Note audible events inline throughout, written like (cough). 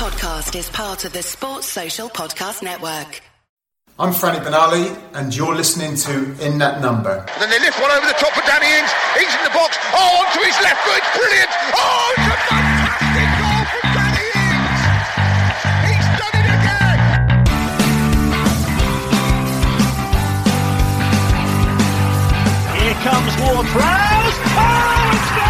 podcast is part of the Sports Social Podcast Network. I'm Franny Benali, and you're listening to In That Number. Then they lift one over the top for Danny Ings. Ings in the box. Oh, onto his left foot. Brilliant. Oh, it's a fantastic goal from Danny Ings. He's done it again. Here comes Ward Prowse. Oh,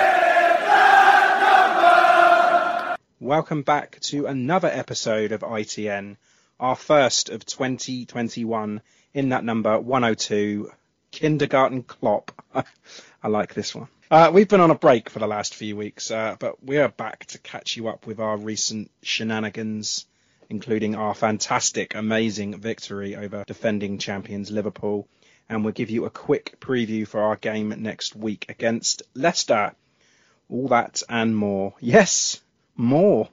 Welcome back to another episode of ITN, our first of 2021 in that number 102, Kindergarten Klopp. (laughs) I like this one. Uh, we've been on a break for the last few weeks, uh, but we are back to catch you up with our recent shenanigans, including our fantastic, amazing victory over defending champions Liverpool. And we'll give you a quick preview for our game next week against Leicester. All that and more. Yes, more.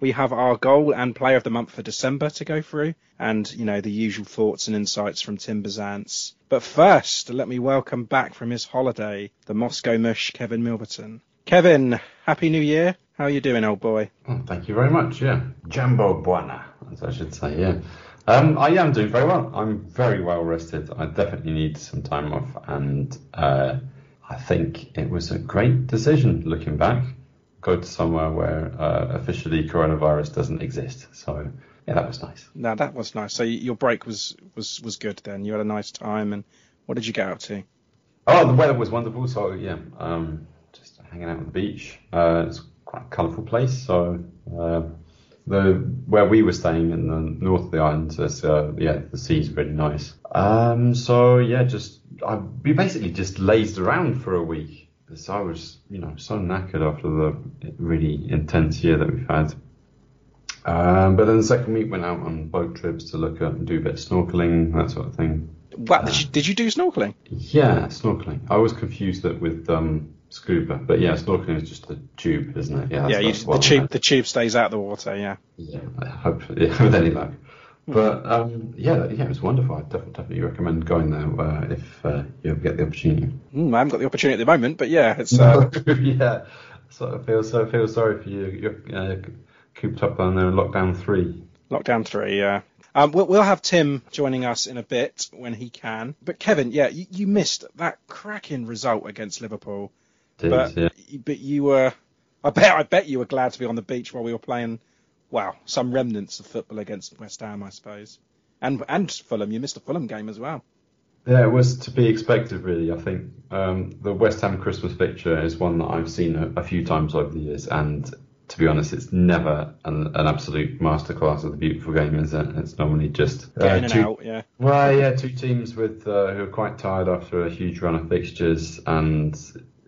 We have our goal and player of the month for December to go through, and you know the usual thoughts and insights from Tim Bisantz. But first, let me welcome back from his holiday the Moscow Mush, Kevin Milverton. Kevin, happy New Year. How are you doing, old boy? Oh, thank you very much. Yeah, Jambo Buona, as I should say. Yeah, um, I am doing very well. I'm very well rested. I definitely need some time off, and uh, I think it was a great decision looking back. Go to somewhere where uh, officially coronavirus doesn't exist. So yeah, that was nice. Now that was nice. So your break was was was good then. You had a nice time, and what did you get out to? Oh, the weather was wonderful. So yeah, um, just hanging out on the beach. Uh, it's quite a colourful place. So uh, the where we were staying in the north of the island, is, uh, yeah, the sea's really nice. Um, so yeah, just I we basically just lazed around for a week. Because I was, you know, so knackered after the really intense year that we've had. Um, but then the second week went out on boat trips to look at and do a bit of snorkeling, that sort of thing. What did you, did you do snorkeling? Yeah, snorkeling. I always confused it with um, scuba, but yeah, snorkeling is just the tube, isn't it? Yeah, yeah, you, the tube the tube stays out of the water. Yeah. Yeah, I hope yeah, (laughs) with any luck. But um, yeah, yeah, it was wonderful. I definitely, definitely recommend going there uh, if uh, you ever get the opportunity. Mm, I haven't got the opportunity at the moment, but yeah, it's uh, (laughs) yeah, so I feel so I feel sorry for you. You're uh, cooped up down there in lockdown three. lockdown three. Yeah. Um, we'll, we'll have Tim joining us in a bit when he can. But Kevin, yeah, you, you missed that cracking result against Liverpool. Did, but yeah. but you were, I bet I bet you were glad to be on the beach while we were playing. Wow, some remnants of football against West Ham, I suppose, and and Fulham. You missed a Fulham game as well. Yeah, it was to be expected, really. I think um, the West Ham Christmas picture is one that I've seen a, a few times over the years, and to be honest, it's never an, an absolute masterclass of the beautiful game, is it? It's normally just uh, two- out, yeah. Well, yeah, two teams with uh, who are quite tired after a huge run of fixtures, and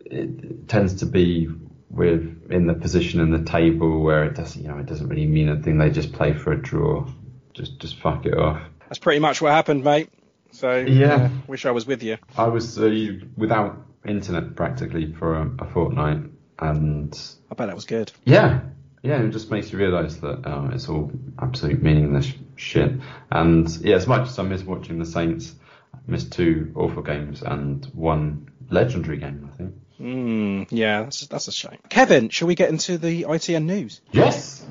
it tends to be with in the position in the table where it doesn't, you know, it doesn't really mean anything. They just play for a draw, just just fuck it off. That's pretty much what happened, mate. So Yeah. wish I was with you. I was uh, without internet practically for a, a fortnight, and I bet that was good. yeah, yeah, it just makes you realise that uh, it's all absolute meaningless shit. And yeah, as much as I miss watching the Saints, I missed two awful games and one legendary game, I think. Mm, yeah, that's that's a shame. Kevin, shall we get into the ITN news? Yes.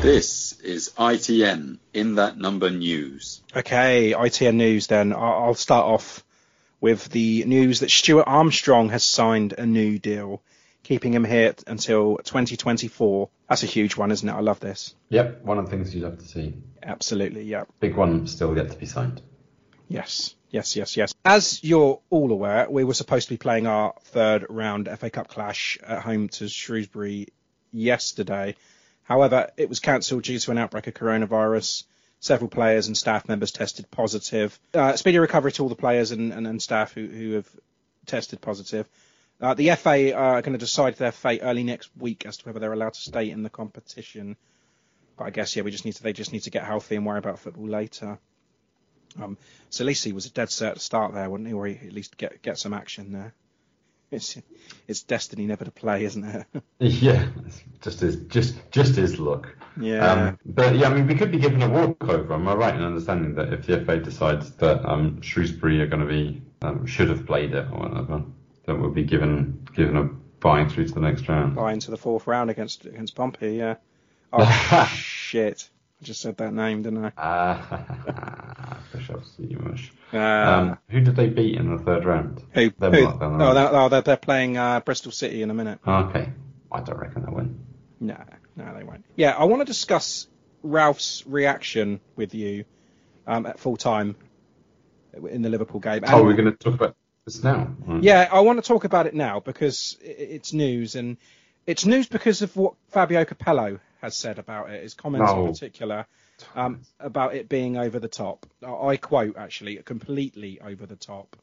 This is ITN in that number news. Okay, ITN news then. I- I'll start off with the news that Stuart Armstrong has signed a new deal, keeping him here until 2024. That's a huge one, isn't it? I love this. Yep, one of the things you'd love to see. Absolutely, yeah. Big one still yet to be signed. Yes, yes, yes, yes. As you're all aware, we were supposed to be playing our third round FA Cup clash at home to Shrewsbury yesterday. However, it was cancelled due to an outbreak of coronavirus. Several players and staff members tested positive. Uh, speedy recovery to all the players and, and, and staff who, who have tested positive. Uh, the FA are going to decide their fate early next week as to whether they're allowed to stay in the competition. But I guess yeah, we just need to they just need to get healthy and worry about football later. Um, so at least he was a dead cert to start there, wouldn't he? Or he at least get get some action there. (laughs) It's it's destiny never to play, isn't it? (laughs) Yeah, just his just just his luck. Yeah. Um, but yeah, I mean, we could be given a walkover. Am I right in understanding that if the FA decides that um, Shrewsbury are going to be um, should have played it or whatever, that we'll be given given a bye through to the next round? Buy into the fourth round against against Pompey, yeah. (laughs) Oh shit! I just said that name, didn't I? (laughs) Ah, ups, you mush. Uh, Um, who did they beat in the third round? who? Them who? Oh, they're, oh, they're, they're playing uh, Bristol City in a minute. Okay, I don't reckon they win. No, no, they won't. Yeah, I want to discuss Ralph's reaction with you um, at full time in the Liverpool game. Oh, And- we're going to talk about this now. Right. Yeah, I want to talk about it now because it's news, and it's news because of what Fabio Capello has said about it. His comments No. in particular um, about it being over the top. I I quote actually, completely over the top.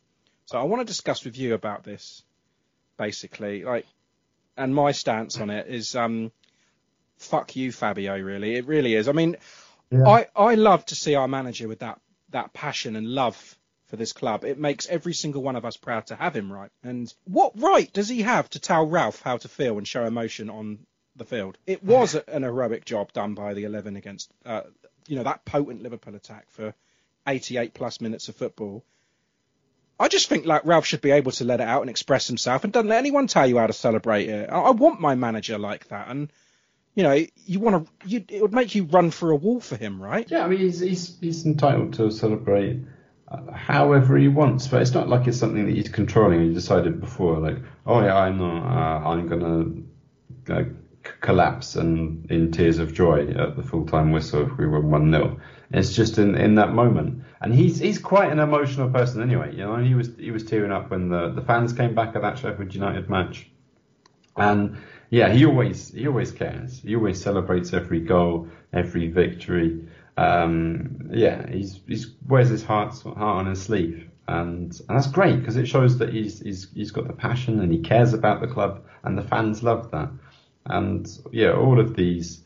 So I want to discuss with you about this, basically, like, and my stance on it is, um, fuck you, Fabio. Really, it really is. I mean, I I love to see our manager with that that passion and love for this club. It makes every single one of us proud to have him, right? And what right does he have to tell Ralph how to feel and show emotion on the field? It was an heroic job done by the 11 against, uh, you know, that potent Liverpool attack for 88 plus minutes of football. I just think like Ralph should be able to let it out and express himself, and don't let anyone tell you how to celebrate it. I, I want my manager like that, and you know, you want to, you, it would make you run for a wall for him, right? Yeah, I mean, he's he's, he's entitled to celebrate however he wants, but it's not like it's something that he's controlling. He decided before, like, oh yeah, I know, uh, I'm gonna collapse and in tears of joy at the full time whistle if we were one 0 It's just in, in that moment, and he's he's quite an emotional person anyway. You know, he was he was tearing up when the, the fans came back at that Sheffield United match. And yeah, he always he always cares. He always celebrates every goal, every victory. Um, yeah, he's he's wears his heart heart on his sleeve, and and that's great because it shows that he's he's he's got the passion and he cares about the club, and the fans love that. And yeah, all of these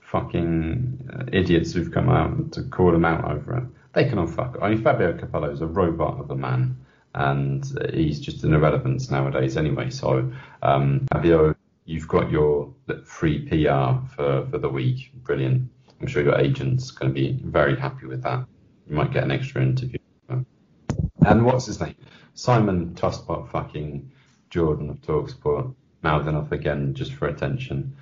fucking uh, idiots who've come out to call him out over it, they can all fuck. I mean, Fabio Capello is a robot of a man, and uh, he's just an irrelevance nowadays anyway. So, um, Fabio, you've got your free PR for, for the week. Brilliant. I'm sure your agent's going to be very happy with that. You might get an extra interview. And what's his name? Simon Tosspot fucking Jordan of Talksport, mouthing off again just for attention.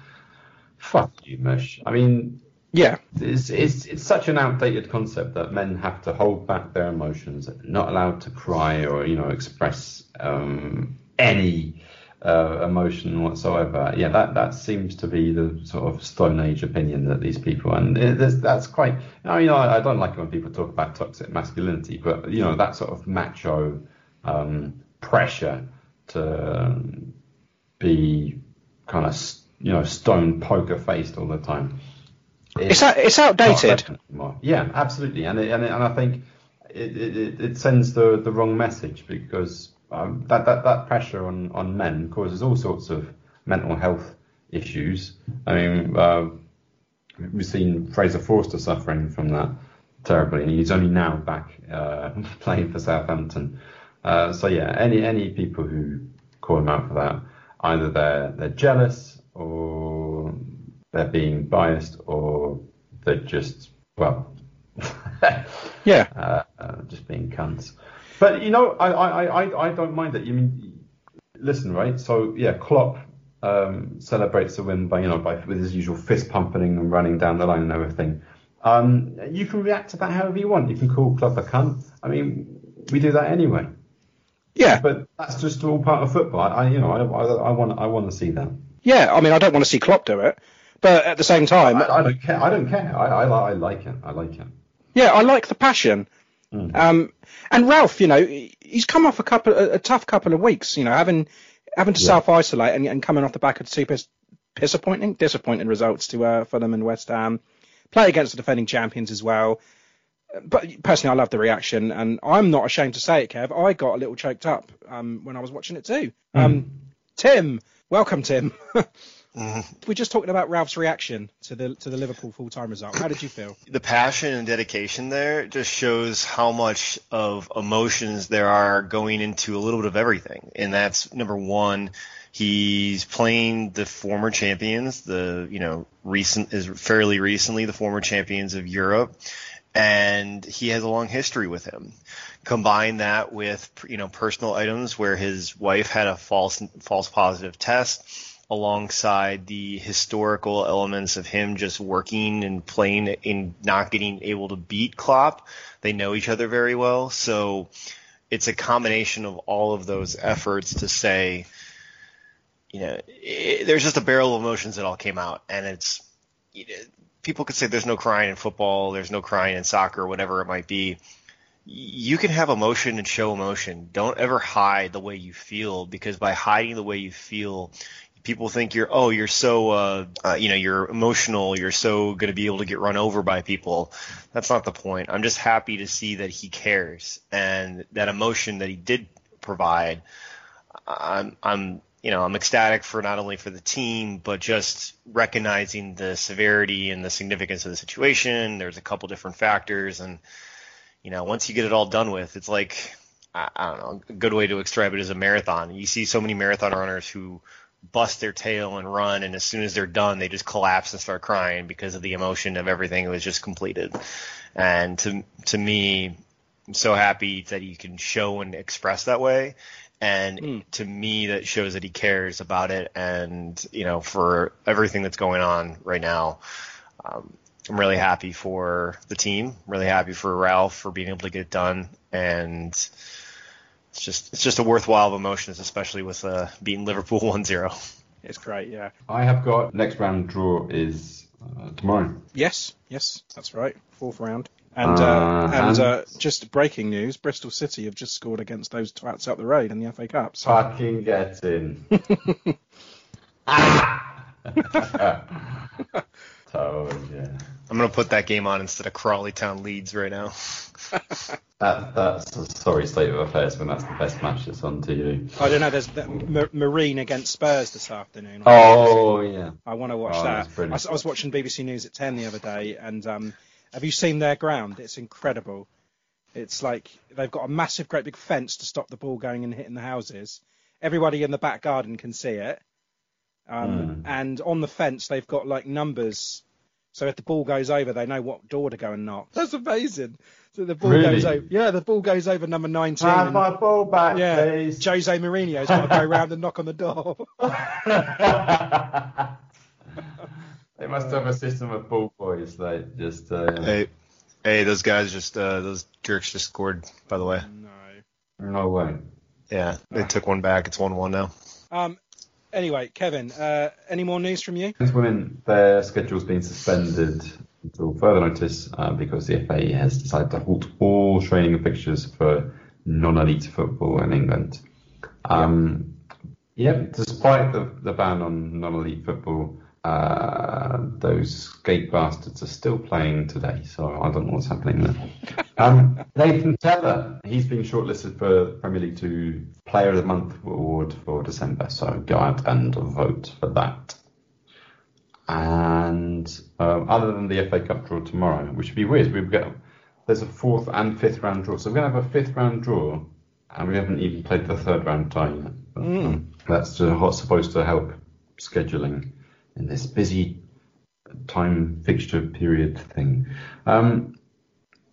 Fuck you, Mush. I mean, Yeah, it's, it's, it's such an outdated concept that men have to hold back their emotions, not allowed to cry or, you know, express um, any uh, emotion whatsoever. Yeah, that, that seems to be the sort of Stone Age opinion that these people, and it, that's- that's quite, I mean, I, I don't like it when people talk about toxic masculinity, but, you know, that sort of macho um, pressure to um, be kind of, you know, stone poker faced all the time. it's out, it's outdated. Yeah, absolutely, and it, and it, and I think it, it, it- it sends the the wrong message because um, that, that that pressure on on men causes all sorts of mental health issues. I mean, uh, we've seen Fraser Forster suffering from that terribly, and he's only now back uh, (laughs) playing for Southampton. Uh, so yeah, any any people who call him out for that, either they're they're jealous or they're being biased or they're just well (laughs) Yeah, uh, uh, just being cunts. But you know, I, I, I, I don't mind it. You mean, listen, right? So yeah, Klopp um, celebrates the win by you know by with his usual fist pumping and running down the line and everything. Um, you can react to that however you want. You can call Klopp a cunt. I mean, we do that anyway. Yeah, But that's just all part of football. I, I you know, I, I, I want I want to see that. yeah. I mean, I don't want to see Klopp do it, but at the same time, I, I don't care. I don't care. I, I, I like it. I like it. Yeah, I like the passion. Um, and Ralph, you know, he's come off a couple, a, a tough couple of weeks. You know, having having to Yeah. self isolate and, and coming off the back of two pis- disappointing, disappointing results to uh, Fulham and West Ham. Play against the defending champions as well. But personally, I love the reaction, and I'm not ashamed to say it, Kev. I got a little choked up um, when I was watching it too. Um, Tim, welcome, Tim. (laughs) Mm-hmm. We're just talking about Ralph's reaction to the to the Liverpool full time result. How did you feel? the passion and dedication there just shows how much of emotions there are going into a little bit of everything. And that's number one, he's playing the former champions, the, you know, recent is fairly recently the former champions of Europe. And he has a long history with him. Combine that with, you know, personal items where his wife had a false, false positive test alongside the historical elements of him just working and playing and not getting able to beat Klopp. They know each other very well. So it's a combination of all of those efforts to say, you know, it, there's just a barrel of emotions that all came out. And it's, you know, people could say there's no crying in football, there's no crying in soccer, whatever it might be you can have emotion and show emotion. Don't ever hide the way you feel because by hiding the way you feel, people think you're oh you're so uh, uh you know you're emotional you're so going to be able to get run over by people. That's not the point. I'm just happy to see that he cares and that emotion that he did provide. I'm i'm you know i'm ecstatic for not only for the team but just recognizing the severity and the significance of the situation. There's a couple different factors and you know once you get it all done with it's like I, I don't know a good way to describe it is a marathon. You see so many marathon runners who bust their tail and run and as soon as they're done they just collapse and start crying because of the emotion of everything that was just completed. And to to me i'm so happy that he can show and express that way. And to me that shows that he cares about it. And you know for everything that's going on right now um, i'm really happy for the team really happy for ralph for being able to get it done. And it's just it's just a worthwhile of emotions, especially with uh, beating Liverpool (laughs) 1-0. It's great, yeah. I have got next round draw is uh, tomorrow. Yes, yes, that's right. Fourth round. And uh, Uh, and and- uh, just breaking news: Bristol City have just scored against those twats up the road in the FA Cup. So Fucking get in. (laughs) (laughs) Told ya. I'm gonna put that game on instead of Crawley Town Leeds right now. (laughs) That, that's a sorry state of affairs when that's the best match that's on TV. I don't know. There's the Ma- Marine against Spurs this afternoon. Oh yeah. I want to watch Oh, that. that's I, brilliant. s- I was watching BBC News at 10 the other day, and um, have you seen their ground? It's incredible. It's like they've got a massive, great big fence to stop the ball going and hitting the houses. Everybody in the back garden can see it. Um, And on the fence, they've got like numbers. So if the ball goes over, they know what door to go and knock. (laughs) That's amazing. So the ball Really? goes over. Yeah, the ball goes over number 19. Have my ball back, yeah, please. Jose Mourinho's got to go round and knock on the door. (laughs) they must have a system of ball boys, like just. Uh, Hey, hey, those guys just uh, those jerks just scored. By the way, no. No way. yeah, they took one back. It's one-one now. Um, anyway, Kevin, uh, any more news from you? Men's women, their schedule's been suspended until further notice uh, because the FA has decided to halt all training fixtures for non-elite football in England. Um, yeah, despite the, the ban on non-elite football, uh, those gate bastards are still playing today, so I don't know what's happening there. (laughs) um, Nathan Tella, he's been shortlisted for Premier League 2 Player of the Month award for December, so go out and vote for that. And um, other than the FA Cup draw tomorrow, which would be weird, we've got there's a fourth and fifth round draw, so we're gonna have a fifth round draw, and we haven't even played the third round tie yet. But, um, that's what's supposed to help scheduling in this busy time fixture period thing. Um,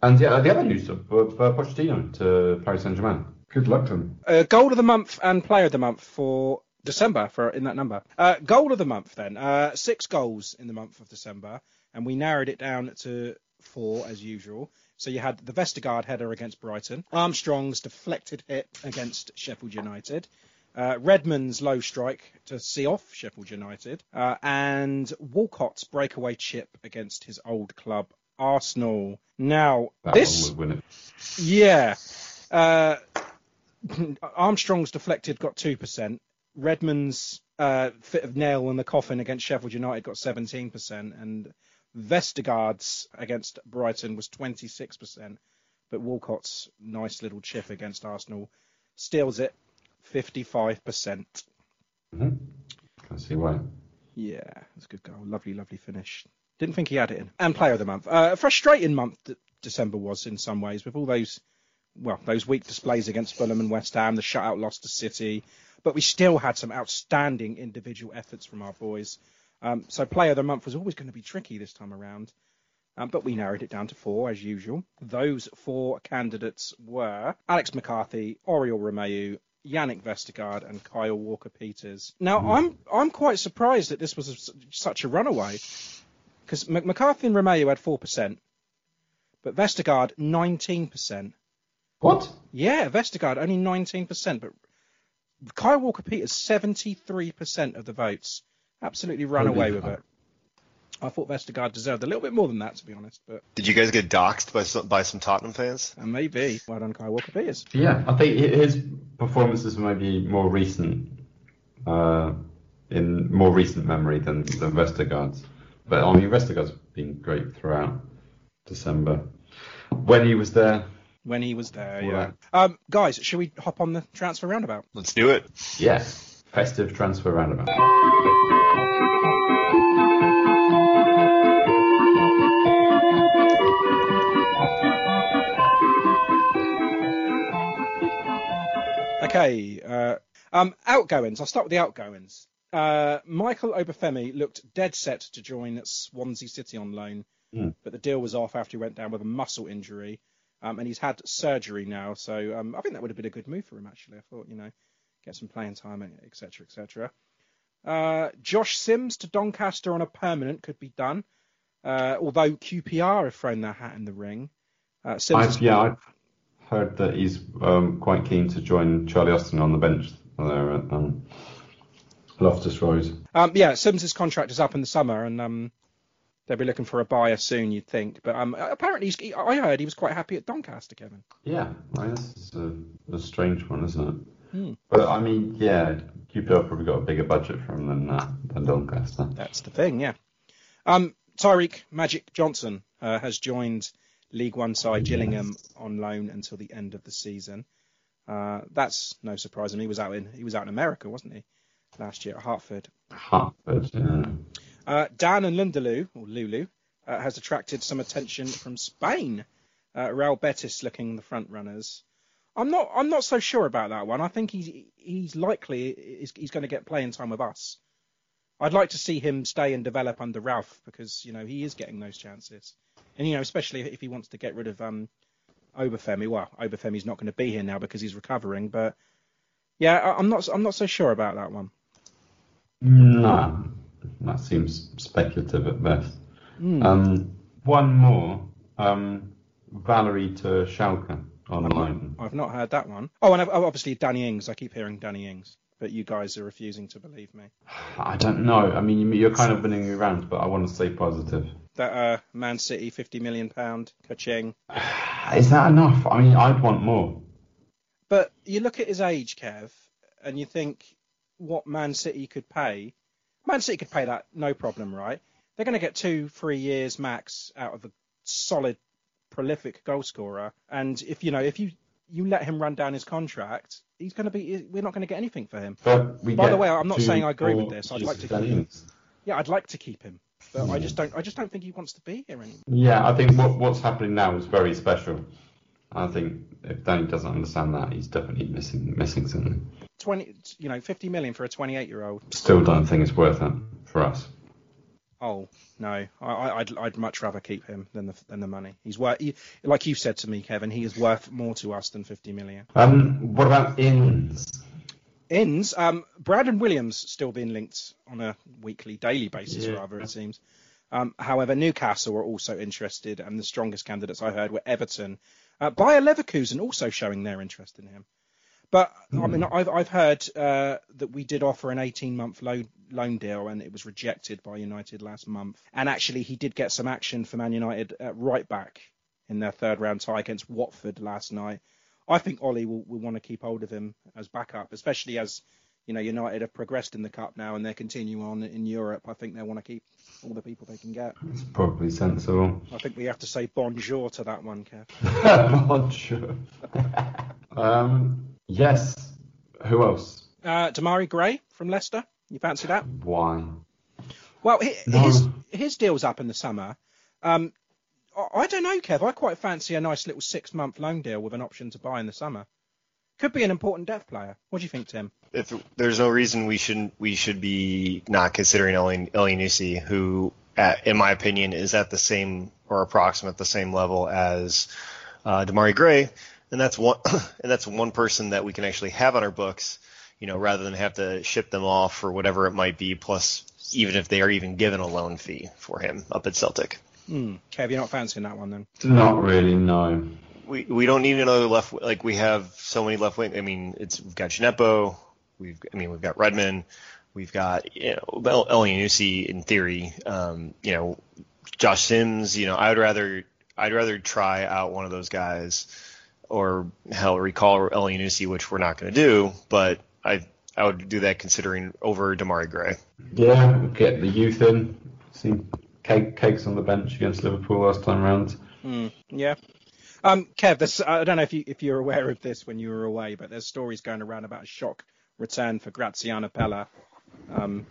and yeah, the other news of uh, Pochettino to Paris Saint Germain. Good luck to him. Uh, goal of the month and player of the month for December for in that number. Uh, goal of the month then. Uh, six goals in the month of December, and we narrowed it down to four as usual. So you had the Vestergaard header against Brighton, Armstrong's deflected hit against Sheffield United, uh, Redmond's low strike to see off Sheffield United, uh, and Walcott's breakaway chip against his old club Arsenal. Now That this, yeah, uh, (laughs) Armstrong's deflected got two percent. Redmond's uh, fit of nail in the coffin against Sheffield United got seventeen percent, and Vestergaard's against Brighton was twenty six percent. But Walcott's nice little chip against Arsenal steals it fifty five percent. I see why. Yeah, that's a good goal. Lovely, lovely finish. Didn't think he had it in. And player of the month. Uh, a frustrating month that December was in some ways with all those, well, those weak displays against Fulham and West Ham, the shutout loss to City. But we still had some outstanding individual efforts from our boys. Um, so player of the month was always going to be tricky this time around. Um, but we narrowed it down to four as usual. Those four candidates were Alex McCarthy, Oriol Romeu, Yannick Vestergaard, and Kyle Walker-Peters. Now hmm. I'm I'm quite surprised that this was a, such a runaway because McCarthy and Romeu had four percent, but Vestergaard nineteen percent. What? Yeah, Vestergaard only nineteen percent, but Kyle Walker-Peters seventy-three percent of the votes. Absolutely run Holy away with it. I thought Vestergaard deserved a little bit more than that, to be honest, but Did you guys get doxxed by some, by some Tottenham fans? uh, maybe. Well done, Kyle Walker-Peters. Yeah, I think his performances may be more recent, uh, in more recent memory than than Vestergaard's. But I mean, Vestergaard's been great throughout December. When he was there, When he was there, Well, yeah. Um, guys, should we hop on the transfer roundabout? Let's do it. yes, festive transfer roundabout. Okay. Uh, um, outgoings. I'll start with the outgoings. Uh, Michael Obafemi looked dead set to join Swansea City on loan, Hmm. but the deal was off after he went down with a muscle injury, um, and he's had surgery now. So um, I think that would have been a good move for him. Actually, I thought you know, get some playing time, etc., etc. Uh, Josh Sims to Doncaster on a permanent could be done, uh, although QPR have thrown their hat in the ring. Uh, Sims I've, yeah, I've heard that he's um, quite keen to join Charlie Austin on the bench there at um, Loftus Road. Um, yeah, Sims' contract is up in the summer, and um, they'll be looking for a buyer soon, you'd think. But um, apparently, he's, he, I heard he was quite happy at Doncaster, Kevin. Yeah, this is a, a strange one, isn't it? Hmm. But I mean, yeah, QPR probably got a bigger budget for him than uh, than Doncaster. That's the thing, yeah. Um, Tyreke Magic Johnson uh, has joined League One side Gillingham on loan until the end of the season. Uh, that's no surprise. I mean, he was out in he was out in America, wasn't he, last year at Hartford. Hartford, yeah. Uh, Dan N'Lundulu, or Lulu, uh, has attracted some attention from Spain. Uh, Real Betis looking the front runners. I'm not. I'm not so sure about that one. I think he's he's likely he's, he's going to get playing time with us. I'd like to see him stay and develop under Ralph because you know he is getting those chances, and you know especially if he wants to get rid of um Obafemi. Well, Obafemi's not going to be here now because he's recovering, but yeah, I, I'm not. I'm not so sure about that one. No, that seems speculative at best. Hmm. Um, one more, um, Valery to Schalke on loan. I've not heard that one. Oh, and I've- obviously Danny Ings. I keep hearing Danny Ings, but you guys are refusing to believe me. I don't know. I mean, you- you're kind of winning me around, but I want to stay positive. That uh, Man City, fifty million pound, Kaching. (sighs) Is that enough? I mean, I'd want more. But you look at his age, Kev, and you think what Man City could pay. Man City could pay that no problem, right? They're going to get two, three years max out of a solid, prolific goal scorer. And if you know, if you you let him run down his contract, he's going to be. We're not going to get anything for him. But we By the way, I'm not saying I agree with this. I'd like to keep him. Yeah, I'd like to keep him, but I just don't. I just don't think he wants to be here anymore. Yeah, I think what, what's happening now is very special. I think if Danny doesn't understand that, he's definitely missing missing something. Twenty, you know, fifty million for a twenty-eight-year-old. Still don't think it's worth it for us. Oh no, I, I- I'd I'd much rather keep him than the than the money. He's worth, he, like you said to me, Kevin. He is worth more to us than fifty million. Um, what about Inns? Ins, um, Brandon Williams still being linked on a weekly, daily basis, Yeah. rather, it seems. Um, however, Newcastle are also interested, and the strongest candidates I heard were Everton. Uh, Bayer Leverkusen also showing their interest in him. But I mean, I've I've heard uh, that we did offer an 18-month loan loan deal, and it was rejected by United last month. And actually, he did get some action for Man United at right back in their third round tie against Watford last night. I think Ollie will, will want to keep hold of him as backup, especially as you know United have progressed in the cup now and they're continuing on in Europe. I think they want to keep all the people they can get. It's probably sensible. I think we have to say bonjour to that one, Kev. (laughs) Sure. (laughs) um, yes. Who else? Uh, Demarai Gray from Leicester. You fancy that? Why? Well, hi- No. his his deal's up in the summer. Um, I, don't know, Kev. I quite fancy a nice little six month loan deal with an option to buy in the summer. Could be an important depth player. What do you think, Tim? if there's no reason we shouldn't we should be not considering El Elyounoussi, who, at, in my opinion, is at the same or approximate the same level as uh, Demarai Gray, and that's one (coughs) and that's one person that we can actually have on our books, you know, rather than have to ship them off for whatever it might be, plus even if they are even given a loan fee for him up at Celtic. Hmm. Kev, you're not fancying that one then? Not really. No. We we don't need another left like we have so many left wing. I mean, it's we've got Djenepo, we've I mean we've got Redmond, we've got you know El Elyounoussi in theory. Um, you know, Josh Sims. You know, I would rather I'd rather try out one of those guys, or hell recall Elyounoussi, which we're not going to do. But I I would do that considering over Demarai Gray. Yeah. Get the youth in. See cake, cakes on the bench against Liverpool last time round. Yeah. Um, Kev, I don't know if you if you're aware of this when you were away, but there's stories going around about a shock return for Graziano Pellè. Um,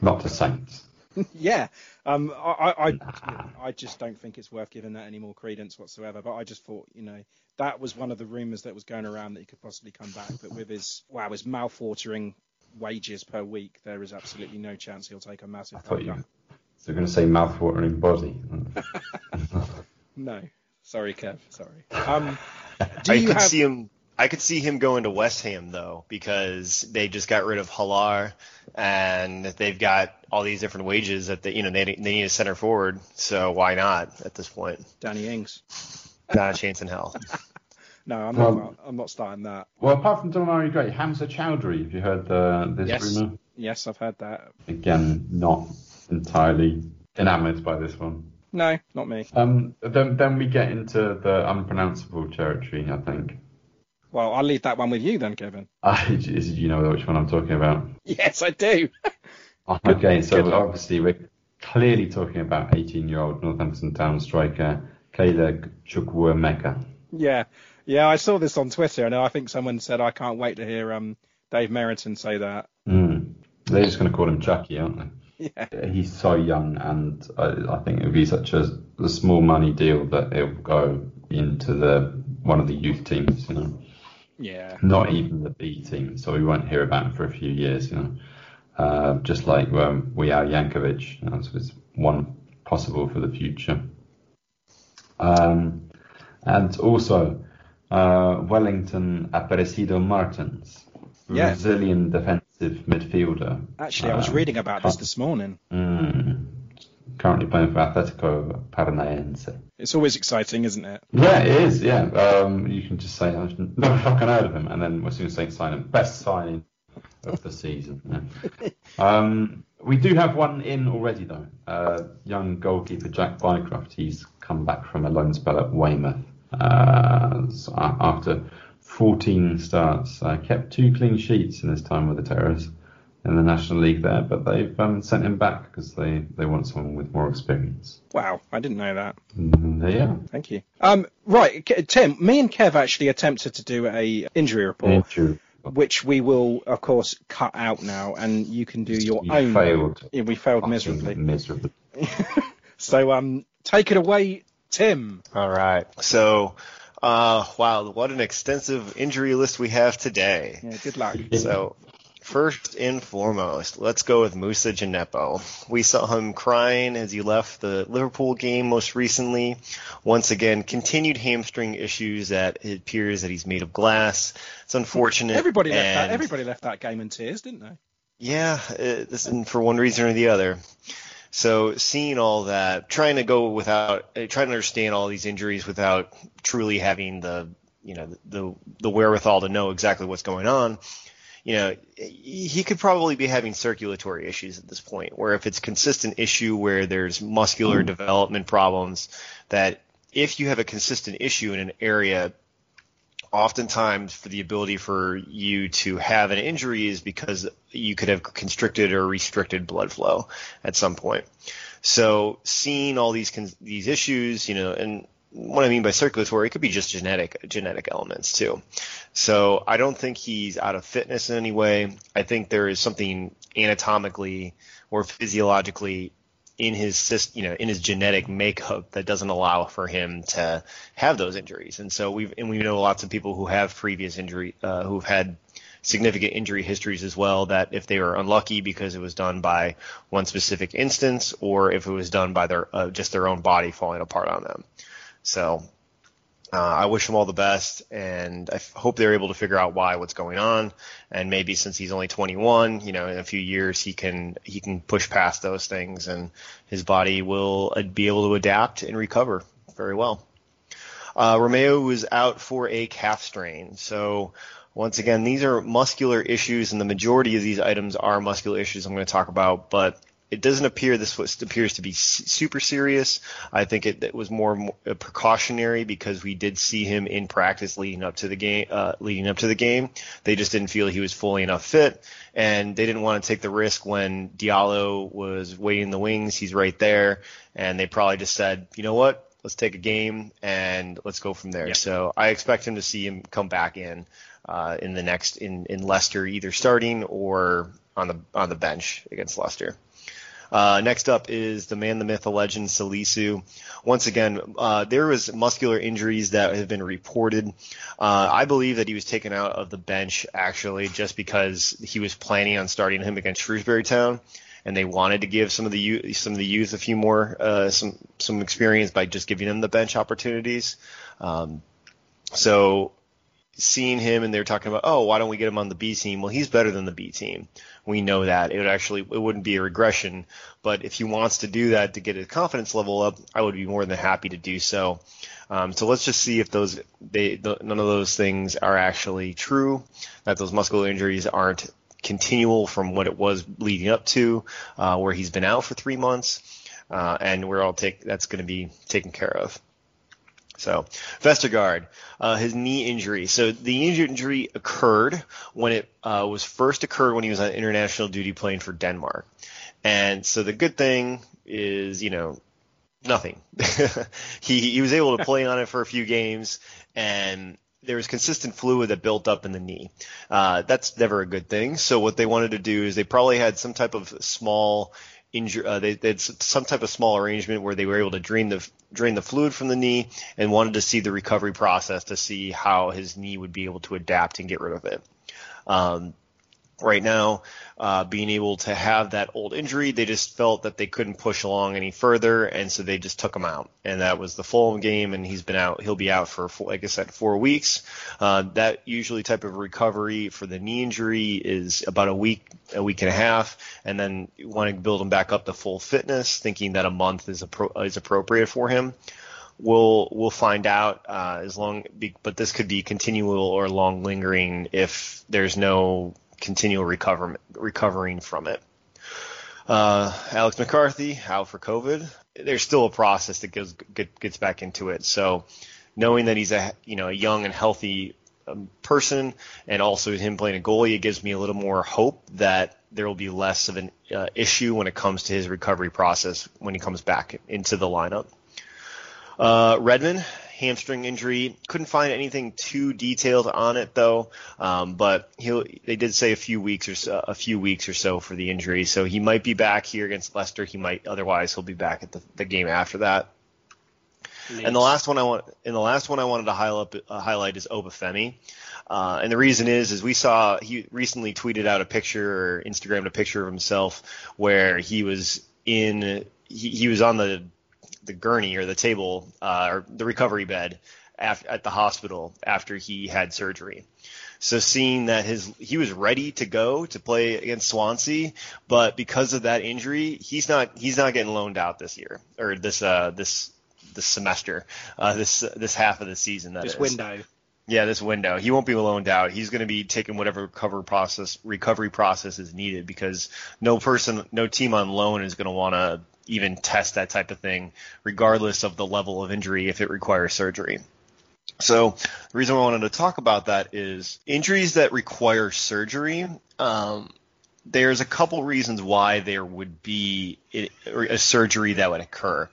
Not to Saints. (laughs) yeah. Um, I, I, I, I just don't think it's worth giving that any more credence whatsoever. But I just thought, you know, that was one of the rumours that was going around that he could possibly come back. But with his wow, his mouth-watering wages per week, there is absolutely no chance he'll take a massive I thought you cut. were going to say mouth-watering body. (laughs) No, sorry, Kev. Sorry. Um, do I you could have? see him. I could see him going to West Ham though, because they just got rid of Haller, and they've got all these different wages that they, you know, they they need a center forward. So why not at this point? Danny Ings. Not a chance in hell. (laughs) No, I'm not. Um, I'm not starting that. well, apart from Demarai Gray, Hamza Choudhury. Have you heard uh, this Yes. rumour? Yes, I've heard that. Again, not entirely enamoured by this one. No, not me. Um, then, then we get into the unpronounceable territory, I think. Well, I'll leave that one with you then, Kevin. (laughs) Uh, is- you know which one I'm talking about. Yes, I do. (laughs) Okay, so obviously we're clearly talking about 18-year-old Northampton Town striker Caleb Chukwuemeka. yeah, yeah. I saw this on Twitter, and I think someone said I can't wait to hear um Dave Merrington say that. Mm. They're just going to call him Chucky, aren't they? Yeah. He's so young, and I, I think it would be such a, a small money deal that it will go into the one of the youth teams, you know, Yeah. not even the B team, so we won't hear about him for a few years, you know. Uh, just like um, we are Yankovic, you know, so it's one possible for the future. Um, and also uh, Wellington Aparecido Martins, Yeah. Brazilian defensive midfielder. Actually, I was Um, reading about this this morning. Mm. Currently playing for Atletico Paranaense. It's always exciting, isn't it? Yeah, it is. Yeah, um, you can just say I've never fucking (laughs) heard of him, and then as soon as they sign him, best signing of the season. Yeah. (laughs) Um, we do have one in already though. Uh, young goalkeeper Jack Bycroft. He's come back from a loan spell at Weymouth uh, so after 14 starts. Uh, kept two clean sheets in his time with the Terrors in the National League there, but they've um, sent him back because they, they want someone with more experience. Wow, I didn't know that. Mm, there you. Thank you. Um, right, Tim. Me and Kev actually attempted to do a injury report, Injury. which we will, of course, cut out now, and you can do your You own. failed. Yeah, we failed miserably. Miserably. (laughs) So, um, take it away, Tim. All right. So, uh, wow, what an extensive injury list we have today. Yeah, good luck. So, First and foremost, let's go with Moussa Djenepo. We saw him crying as he left the Liverpool game most recently. Once again, continued hamstring issues that it appears that he's made of glass. It's unfortunate. Everybody left that. Everybody left that game in tears, didn't they? yeah, it, this is for one reason or the other. So seeing all that, trying to go without, uh, trying to understand all these injuries without truly having the, you know, the the wherewithal to know exactly what's going on. You know, he could probably be having circulatory issues at this point, where if it's consistent issue where there's muscular development problems, that if you have a consistent issue in an area, oftentimes for the ability for you to have an injury is because you could have constricted or restricted blood flow at some point. So seeing all these these issues, you know, and what I mean by circulatory, it could be just genetic genetic elements too. So I don't think he's out of fitness in any way. I think there is something anatomically or physiologically in his you know in his genetic makeup that doesn't allow for him to have those injuries. And so we've and we know lots of people who have previous injury uh, who've had significant injury histories as well that if they were unlucky because it was done by one specific instance or if it was done by their uh, just their own body falling apart on them. So uh, I wish him all the best, and I f- hope they're able to figure out why, what's going on, and maybe since he's only 21, you know, in a few years he can he can push past those things, and his body will uh, be able to adapt and recover very well. Uh, Romeu was out for a calf strain, so once again, these are muscular issues, and the majority of these items are muscular issues I'm going to talk about, but it doesn't appear this was, appears to be super serious. I think it, it was more, more uh, precautionary because we did see him in practice leading up to the game. Uh, leading up to the game, they just didn't feel he was fully enough fit, and they didn't want to take the risk when Diallo was waiting in the wings. He's right there, and they probably just said, you know what, let's take a game and let's go from there. So I expect him to see him come back in uh, in the next in in Leicester, either starting or on the on the bench against Leicester. Uh, next up is the man, the myth, the legend, Salisu. Once again, uh, there was muscular injuries that have been reported. Uh, I believe that he was taken out of the bench actually just because he was planning on starting him against Shrewsbury Town, and they wanted to give some of the youth, some of the youth a few more uh, some some experience by just giving them the bench opportunities. Um, so seeing him and they're talking about, oh, why don't we get him on the B team? Well, he's better than the B team. We know that it would actually it wouldn't be a regression, but if he wants to do that to get his confidence level up, I would be more than happy to do so. Um, so let's just see if those they the, none of those things are actually true, that those muscular injuries aren't continual from what it was leading up to, uh, where he's been out for three months, uh, and we're all take that's going to be taken care of. So Vestergaard, uh, his knee injury. So the injury occurred when it uh, was first occurred when he was on international duty playing for Denmark. And so the good thing is, you know, nothing. (laughs) he he was able to play on it for a few games, and there was consistent fluid that built up in the knee. Uh, that's never a good thing. So what they wanted to do is they probably had some type of small injury. Uh, they, they had some type of small arrangement where they were able to drain the drain the fluid from the knee and wanted to see the recovery process to see how his knee would be able to adapt and get rid of it. Um, right now, uh, being able to have that old injury, they just felt that they couldn't push along any further, and so they just took him out. And that was the Fulham game, and he's been out. He'll be out for, like I said, four weeks. Uh, that usually type of recovery for the knee injury is about a week, a week and a half, and then you want to build him back up to full fitness, thinking that a month is appro- is appropriate for him. We'll we'll find out uh, as long, but this could be continual or long lingering if there's no continual recover, recovering from it. Uh, Alex McCarthy out for COVID. There's still a process that get, gets back into it. So knowing that he's a you know a young and healthy um, person, and also him playing a goalie, it gives me a little more hope that there will be less of an uh, issue when it comes to his recovery process when he comes back into the lineup. Uh, Redmond, hamstring injury. Couldn't find anything too detailed on it though, um, but he'll. They did say a few weeks or so, a few weeks or so for the injury, so he might be back here against Leicester. He might otherwise he'll be back at the, the game after that. And the last one I want, and the last one I wanted to highlight, uh, highlight is Obafemi. Uh, and the reason is, is we saw he recently tweeted out a picture or Instagrammed a picture of himself where he was in, he, he was on the the gurney or the table uh, or the recovery bed af- at the hospital after he had surgery. So seeing that his he was ready to go to play against Swansea, but because of that injury, he's not he's not getting loaned out this year or this uh this this semester, uh, this this half of the season. That this is. window. Yeah, this window. He won't be loaned out. He's going to be taking whatever recovery process recovery process is needed because no person, no team on loan is going to want to even test that type of thing, regardless of the level of injury if it requires surgery. So the reason I wanted to talk about that is injuries that require surgery. Um, there's a couple reasons why there would be a, surgery that would occur.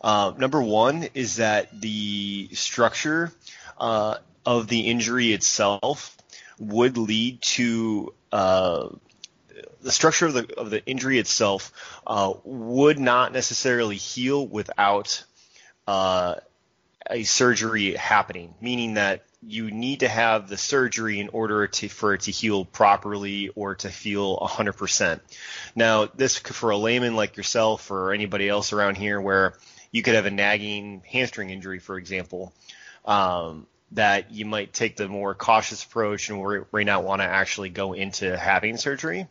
Uh, number one is that the structure uh, of the injury itself would lead to uh, the structure of the of the injury itself uh, would not necessarily heal without uh, a surgery happening, meaning that you need to have the surgery in order to for it to heal properly or to feel 100%. Now, this for a layman like yourself or anybody else around here, where you could have a nagging hamstring injury, for example, um, that you might take the more cautious approach and may not want to actually go into having surgery.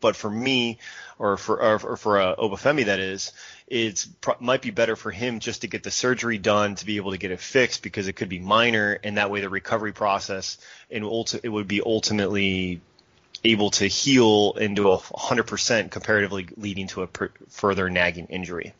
But for me, or for or for uh, Obafemi, that is, it might be better for him just to get the surgery done to be able to get it fixed because it could be minor, and that way the recovery process and ulti- it would be ultimately able to heal into a 100% comparatively leading to a per- further nagging injury.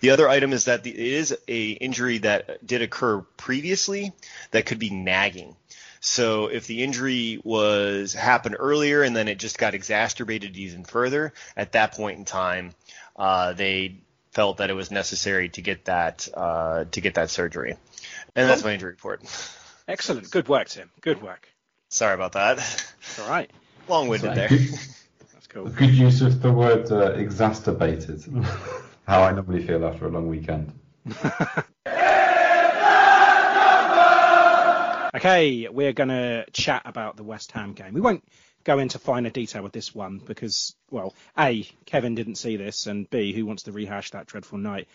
The other item is that the, it is a injury that did occur previously that could be nagging. So if the injury was happened earlier and then it just got exacerbated even further, at that point in time, uh, they felt that it was necessary to get that uh, to get that surgery. And that's my injury report. Excellent. Good work, Tim. Good work. Sorry about that. All right. Long-winded there. That's cool. Good use of the word uh, exacerbated. How I normally feel after a long weekend. (laughs) Okay, we're going to chat about the West Ham game. We won't go into finer detail with this one because, well, A, Kevin didn't see this, and B, who wants to rehash that dreadful night?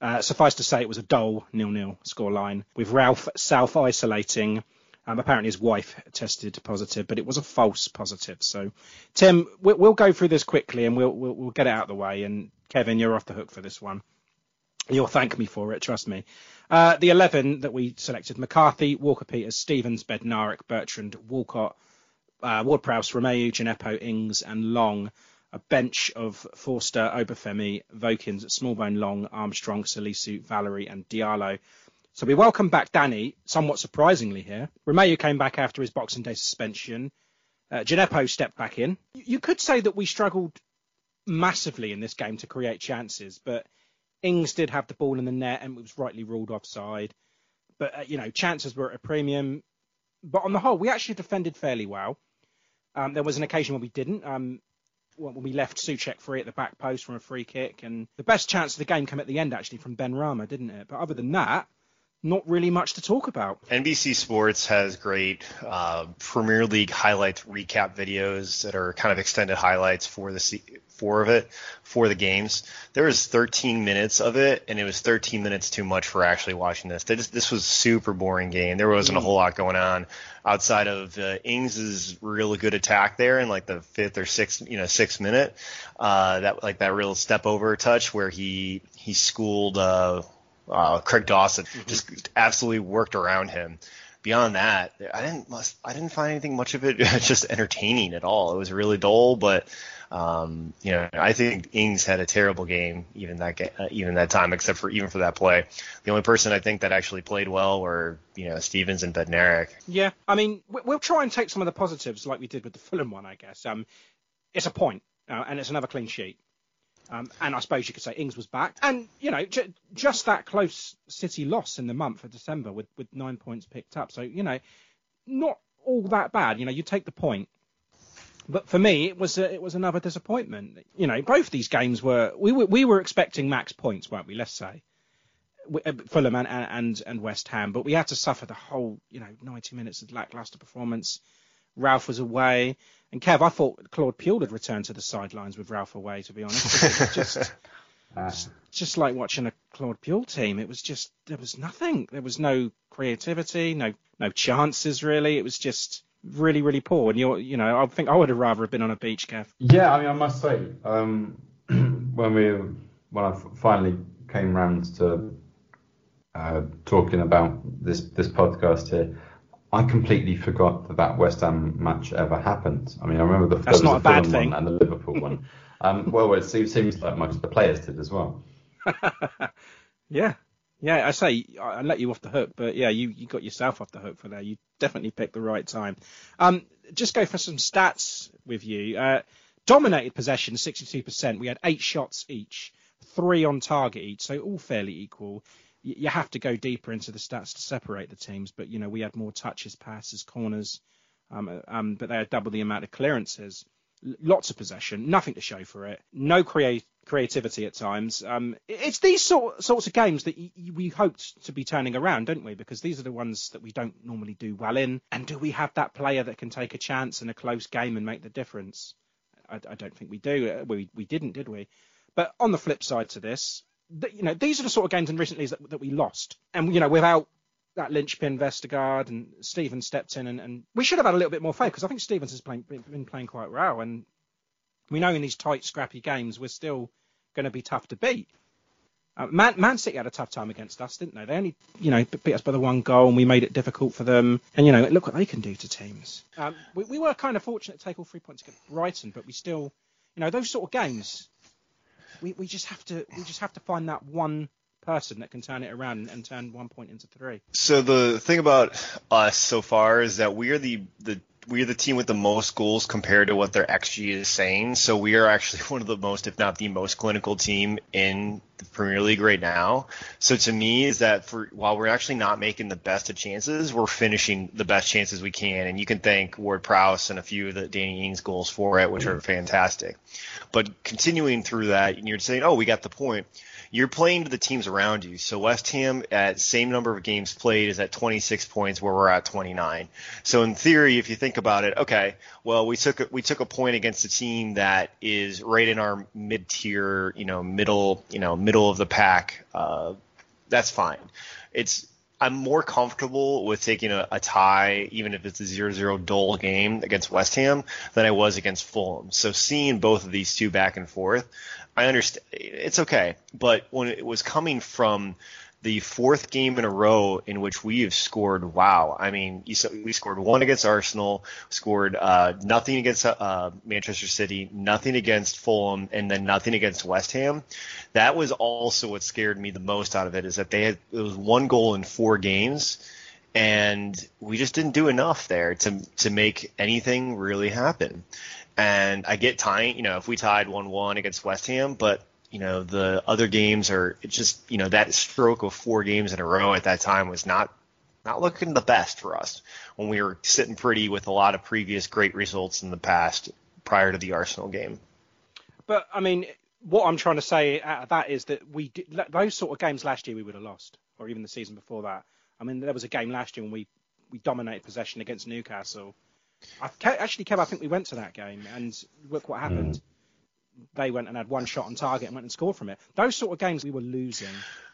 Uh, suffice to say, it was a dull nil-nil scoreline with Ralph self-isolating. Um, apparently, his wife tested positive, but it was a false positive. So, Tim, we'll, we'll go through this quickly and we'll, we'll, we'll get it out of the way. And Kevin, you're off the hook for this one. You'll thank me for it, trust me. Uh, the 11 that we selected McCarthy, Walker Peters, Stevens, Bednarek, Bertrand, Walcott, uh, Ward Prowse, Romeu, Djenepo, Ings, and Long. A bench of Forster, Obafemi, Vokins, Smallbone, Long, Armstrong, Salisu, Valery, and Diallo. So we welcome back Danny, somewhat surprisingly here. Romeu came back after his Boxing Day suspension. Uh, Djenepo stepped back in. You could say that we struggled massively in this game to create chances, but Ings did have the ball in the net and it was rightly ruled offside. But, uh, you know, chances were at a premium. But on the whole, we actually defended fairly well. Um, there was an occasion when we didn't. Um, when we left Soucek free at the back post from a free kick. And the best chance of the game came at the end, actually, from Benrahma, didn't it? But other than that, not really much to talk about. NBC Sports has great uh, Premier League highlights recap videos that are kind of extended highlights for the four of it for the games. There was 13 minutes of it, and it was 13 minutes too much for actually watching this. Just, this was super boring game. There wasn't a whole lot going on outside of uh, Ings's really good attack there in like the fifth or sixth, you know, sixth minute. Uh, that like that real step over touch where he he schooled. Uh, uh, Craig Dawson just absolutely worked around him. Beyond that, I didn't I didn't find anything much of it (laughs) just entertaining at all. It was really dull, but um, you know I think Ings had a terrible game even that uh, even that time, except for even for that play. The only person I think that actually played well were you know Stevens and Bednarek. Yeah, I mean we- we'll try and take some of the positives like we did with the Fulham one, I guess. Um, it's a point, uh, and it's another clean sheet. Um, and I suppose you could say Ings was back. And, you know, j- just that close City loss in the month of December with, with nine points picked up. So, you know, not all that bad. You know, you take the point. But for me, it was a, it was another disappointment. You know, both these games were we were we were expecting max points, weren't we? Let's say w- uh, Fulham and, and and West Ham, but we had to suffer the whole you know 90 minutes of lackluster performance. Ralph was away, and Kev, I thought Claude Puel had returned to the sidelines with Ralph away. To be honest, it was just (laughs) just, just like watching a Claude Puel team. It was just there was nothing. There was no creativity, no no chances really. It was just really really poor. And you're you know I think I would have rather have been on a beach, Kev. Yeah, I mean, I must say, um, (clears throat) when we when I finally came round to uh, talking about this this podcast here, I completely forgot that that West Ham match ever happened. I mean, I remember the That's not a bad thing. one and the Liverpool one. Um, (laughs) well, it seems, seems like most of the players did as well. (laughs) Yeah, yeah. I say I I let you off the hook, but yeah, you, you got yourself off the hook for that. You definitely picked the right time. Um, just go for some stats with you. Uh, dominated possession, 62%. We had eight shots each, three on target each, so all fairly equal. You have to go deeper into the stats to separate the teams, but you know we had more touches, passes, corners, um, um, but they had double the amount of clearances. Lots of possession, nothing to show for it. No create creativity at times. Um, it's these sort, sorts of games that y- we hoped to be turning around, don't we? Because these are the ones that we don't normally do well in. And do we have that player that can take a chance in a close game and make the difference? I, I don't think we do. Uh, We we didn't, did we? But on the flip side to this, th- you know, these are the sort of games in recent years that, that we lost, and you know, without that linchpin Vestergaard and Steven stepped in, and, and we should have had a little bit more faith because I think Stevens has playing, been, playing quite well, and we know in these tight, scrappy games we're still going to be tough to beat. Uh, Man, Man City had a tough time against us, didn't they? They only, you know, beat us by the one goal, and we made it difficult for them. And you know, look what they can do to teams. Um, we, we were kind of fortunate to take all three points against Brighton, but we still, you know, those sort of games, we, we just have to we just have to find that one person that can turn it around and turn one point into three. So the thing about us so far is that we are the the we are the team with the most goals compared to what their xG is saying. So we are actually (laughs) one of the most, if not the most clinical team in the Premier League right now. So to me is that for while we're actually not making the best of chances, we're finishing the best chances we can. And you can thank Ward Prowse and a few of the Danny Ings goals for it, which are mm-hmm. fantastic. But continuing through that, and you're saying, oh, we got the point you're playing to the teams around you. So West Ham at same number of games played is at 26 points where we're at 29. So in theory, if you think about it, okay, well we took a, we took a point against a team that is right in our mid tier, you know, middle, you know, middle of the pack. Uh, that's fine. It's I'm more comfortable with taking a, a tie, even if it's a 0-0 dull game against West Ham, than I was against Fulham. So seeing both of these two back and forth, I understand it's okay. But when it was coming from the fourth game in a row in which we have scored, wow! I mean, we scored one against Arsenal, scored uh, nothing against uh, Manchester City, nothing against Fulham, and then nothing against West Ham. That was also what scared me the most out of it is that they had it was one goal in four games and we just didn't do enough there to to make anything really happen. And I get tying, you know, if we tied one one against West Ham, but you know the other games are it's just you know that stroke of four games in a row at that time was not not looking the best for us when we were sitting pretty with a lot of previous great results in the past prior to the Arsenal game. But I mean, what I'm trying to say out of that is that we did, those sort of games last year we would have lost, or even the season before that. I mean, there was a game last year when we we dominated possession against Newcastle. I actually, Kev, I think we went to that game, and look what happened. They went and had one shot on target and went and scored from it. Those sort of games we were losing,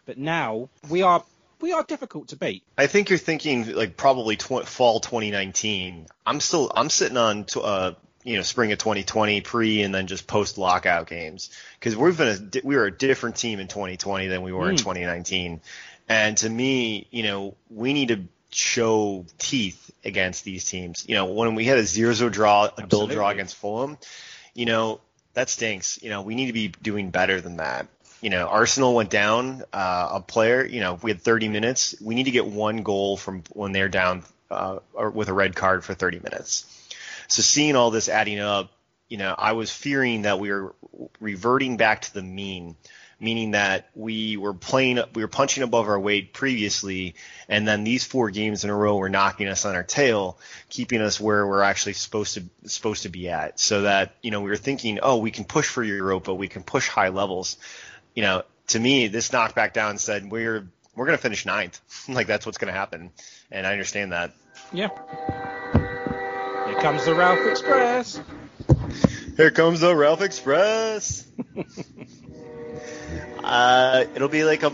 but now we are we are difficult to beat. I think you're thinking like probably tw- fall 2019. I'm still I'm sitting on t- uh, you know spring of 2020 pre and then just post lockout games because we've been a, we were a different team in 2020 than we were in 2019. And to me, you know, we need to show teeth against these teams. You know, when we had a 0-0 draw, a dull draw against Fulham, you know, that stinks. You know, we need to be doing better than that. You know, Arsenal went down uh, a player. You know, we had 30 minutes. We need to get one goal from when they're down uh, or with a red card for 30 minutes. So seeing all this adding up, you know, I was fearing that we were reverting back to the mean, meaning that we were playing, we were punching above our weight previously, and then these four games in a row were knocking us on our tail, keeping us where we're actually supposed to supposed to be at. So that you know, we were thinking, oh, we can push for Europa, we can push high levels. You know, to me, this knocked back down and said we're we're gonna finish ninth. (laughs) like that's what's gonna happen, and I understand that. Yeah. Here comes the Ralph Express. Here comes the Ralph Express. (laughs) uh, it'll be like a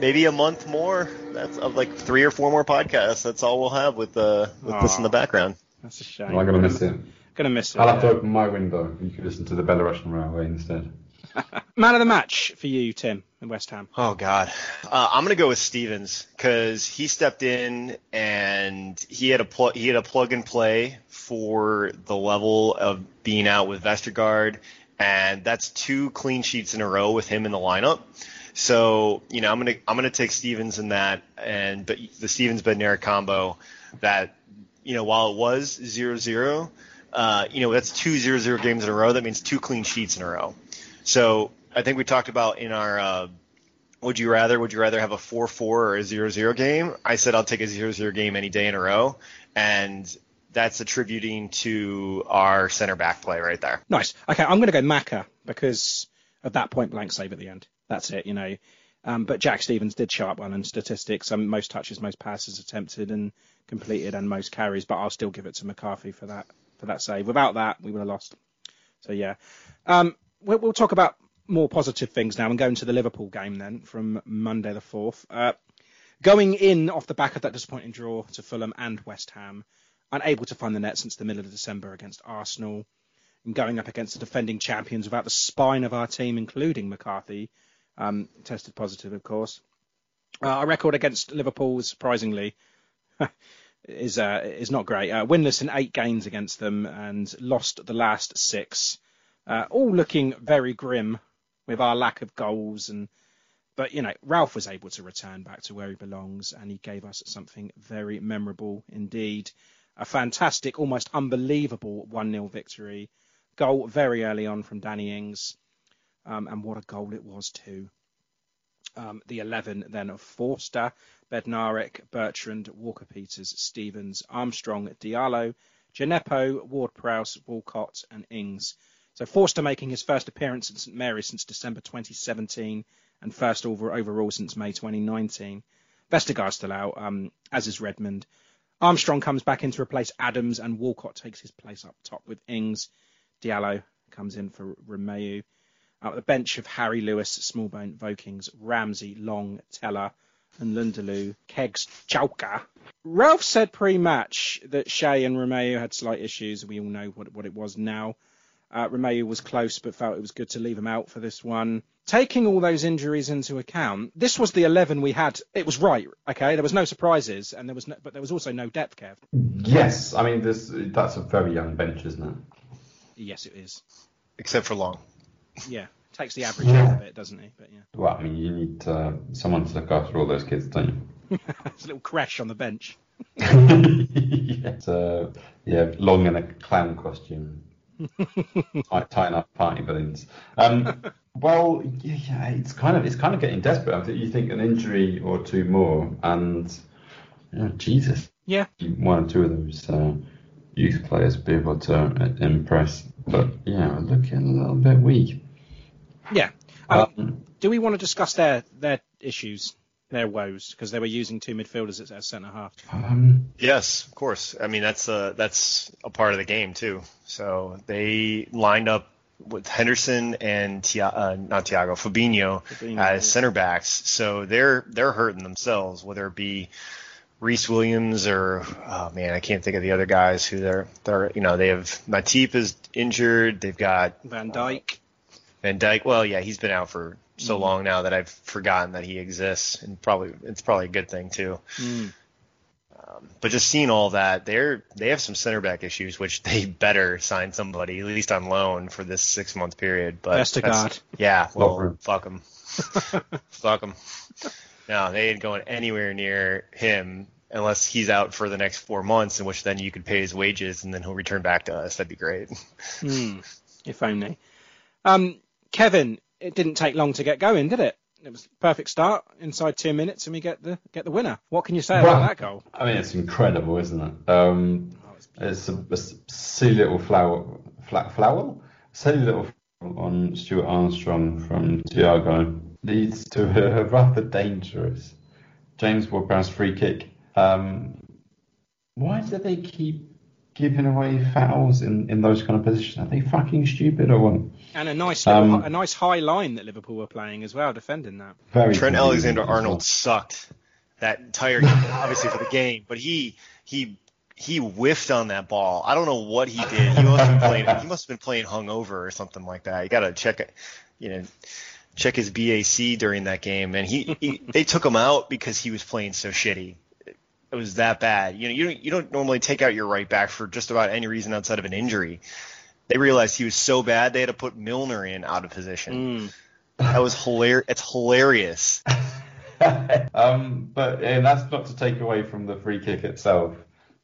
maybe a month more. That's of like three or four more podcasts. That's all we'll have with uh with this in the background. That's a shame. Am I going to miss it? Gonna miss it. I'll have to open my window. You could listen to the Belarusian Railway instead. (laughs) Man of the match for you, Tim, in West Ham. Oh God, uh, I'm gonna go with Stevens because he stepped in and he had a pl- he had a plug and play for the level of being out with Vestergaard, and that's two clean sheets in a row with him in the lineup. So you know I'm gonna I'm gonna take Stevens in that, and but the Stevens Bednarek combo that you know while it was zero zero, uh, you know that's two zero zero games in a row. That means two clean sheets in a row. So I think we talked about in our uh, would you rather would you rather have a 4-4 or a 0-0 game? I said I'll take a 0-0 game any day in a row and that's attributing to our center back play right there. Nice. Okay, I'm going to go Maka because of that point blank save at the end. That's it, you know. Um, but Jack Stevens did show up well in statistics. Um, most touches, most passes attempted and completed, and most carries. But I'll still give it to McCarthy for that for that save. Without that, we would have lost. So yeah, um, we'll, we'll talk about more positive things now and go into the Liverpool game then from Monday the fourth. Uh, going in off the back of that disappointing draw to Fulham and West Ham, unable to find the net since the middle of December against Arsenal and going up against the defending champions without the spine of our team, including McCarthy, um, tested positive, of course. Uh, our record against Liverpool, surprisingly, (laughs) is uh, is not great. Uh, winless in eight games against them and lost the last six. Uh, all looking very grim with our lack of goals and. But you know, Ralph was able to return back to where he belongs, and he gave us something very memorable indeed. A fantastic, almost unbelievable 1 0 victory goal very early on from Danny Ings, um, and what a goal it was too. Um, the 11 then of Forster, Bednarek, Bertrand, Walker Peters, Stevens, Armstrong, Diallo, Djenepo, Ward Prowse, Walcott, and Ings. So Forster making his first appearance in St Mary's since December 2017 and first over, overall since May 2019. Vestergaard's still out, um, as is Redmond. Armstrong comes back in to replace Adams, and Walcott takes his place up top with Ings. Diallo comes in for Romeu. At the bench of Harry Lewis, Smallbone, Vokins, Ramsay, Long, Tella, and Lundaloo, Kegs, Chauke. Ralph said pre-match that Shea and Romeu had slight issues. We all know what, what it was now. Uh, Romeu was close, but felt it was good to leave him out for this one. Taking all those injuries into account, this was the 11 we had. It was right, okay? There was no surprises, and there was no, but there was also no depth, Kev. Yes, I mean this, that's a very young bench, isn't it? Yes, it is. Except for Long. Yeah, takes the average out of it, doesn't he? But yeah, Well, I mean you need uh, someone to look after all those kids, don't you? (laughs) it's a little crash on the bench. (laughs) yes, uh, yeah, long in a clown costume, Tie- tying up party balloons. Um, (laughs) well, yeah, it's kind of it's kind of getting desperate. I think you think an injury or two more, and Jesus, Yeah, one or two of those uh, youth players be able to uh, impress. But yeah, we're looking a little bit weak. yeah. Um, Um, do we want to discuss their their issues, their woes, because they were using two midfielders as, as centre half? um, Yes, of course. I mean that's a that's a part of the game too. So they lined up with Henderson and Tia- uh, not Thiago Fabinho, Fabinho, as yeah. center backs. So they're they're hurting themselves, whether it be Rhys Williams or oh man, I can't think of the other guys who they're they're you know they have Matip is injured. They've got Van Dijk. Van Dyke. Well, yeah, he's been out for so long now that I've forgotten that he exists, and probably it's probably a good thing too. Mm. Um, but just seeing all that, they're they have some center back issues, which (laughs) they better sign somebody at least on loan for this six month period. But Vestergaard. that's- yeah, well, Lovren. fuck them, (laughs) fuck them. No, they ain't going anywhere near him unless he's out for the next four months, in which then you could pay his wages and then he'll return back to us. That'd be great. Hmm. (laughs) If only. Um, Kevin, it didn't take long to get going, did it? It was a perfect start inside two minutes, and we get the get the winner. What can you say about that goal? I mean, it's incredible, isn't it? Um, it's a, a silly little flower, flat flower, silly little flower on Stuart Armstrong from Thiago leads to a rather dangerous James Ward-Prowse free kick. Um, why do they keep giving away fouls in, in those kind of positions? Are they fucking stupid or what? And a nice Um, a nice high line that Liverpool were playing as well, defending that. Trent Alexander as well. Arnold sucked that entire game, obviously for the game, but he he he whiffed on that ball. I don't know what he did. He must have been playing. He must have been playing hungover or something like that. You got to check it. You know, check his BAC during that game, and he, he they took him out because he was playing so shitty. It was that bad. You know, you don't you don't normally take out your right back for just about any reason outside of an injury. They realized he was so bad they had to put Milner in out of position. Mm. That was hilarious. It's hilarious. (laughs) um, but and that's not to take away from the free kick itself.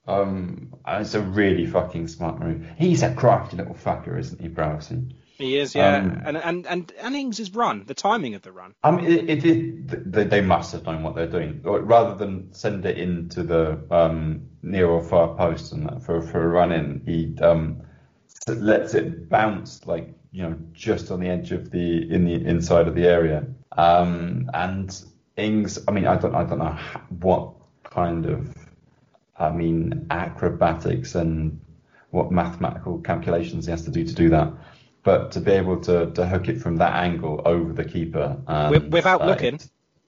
Um, and it's a really fucking smart move. He's a crafty little fucker, isn't he, Prowsey? He is, yeah. Um, and, and and and Ings' run, the timing of the run. I mean, it, it, it, they, they must have known what they're doing. Rather than send it into the um, near or far post and that for, for a run in, he um, s- lets it bounce like you know just on the edge of the in the inside of the area. Um, and Ings, I mean, I don't I don't know what kind of I mean acrobatics and what mathematical calculations he has to do to do that. But to be able to, to hook it from that angle over the keeper and, without uh, looking.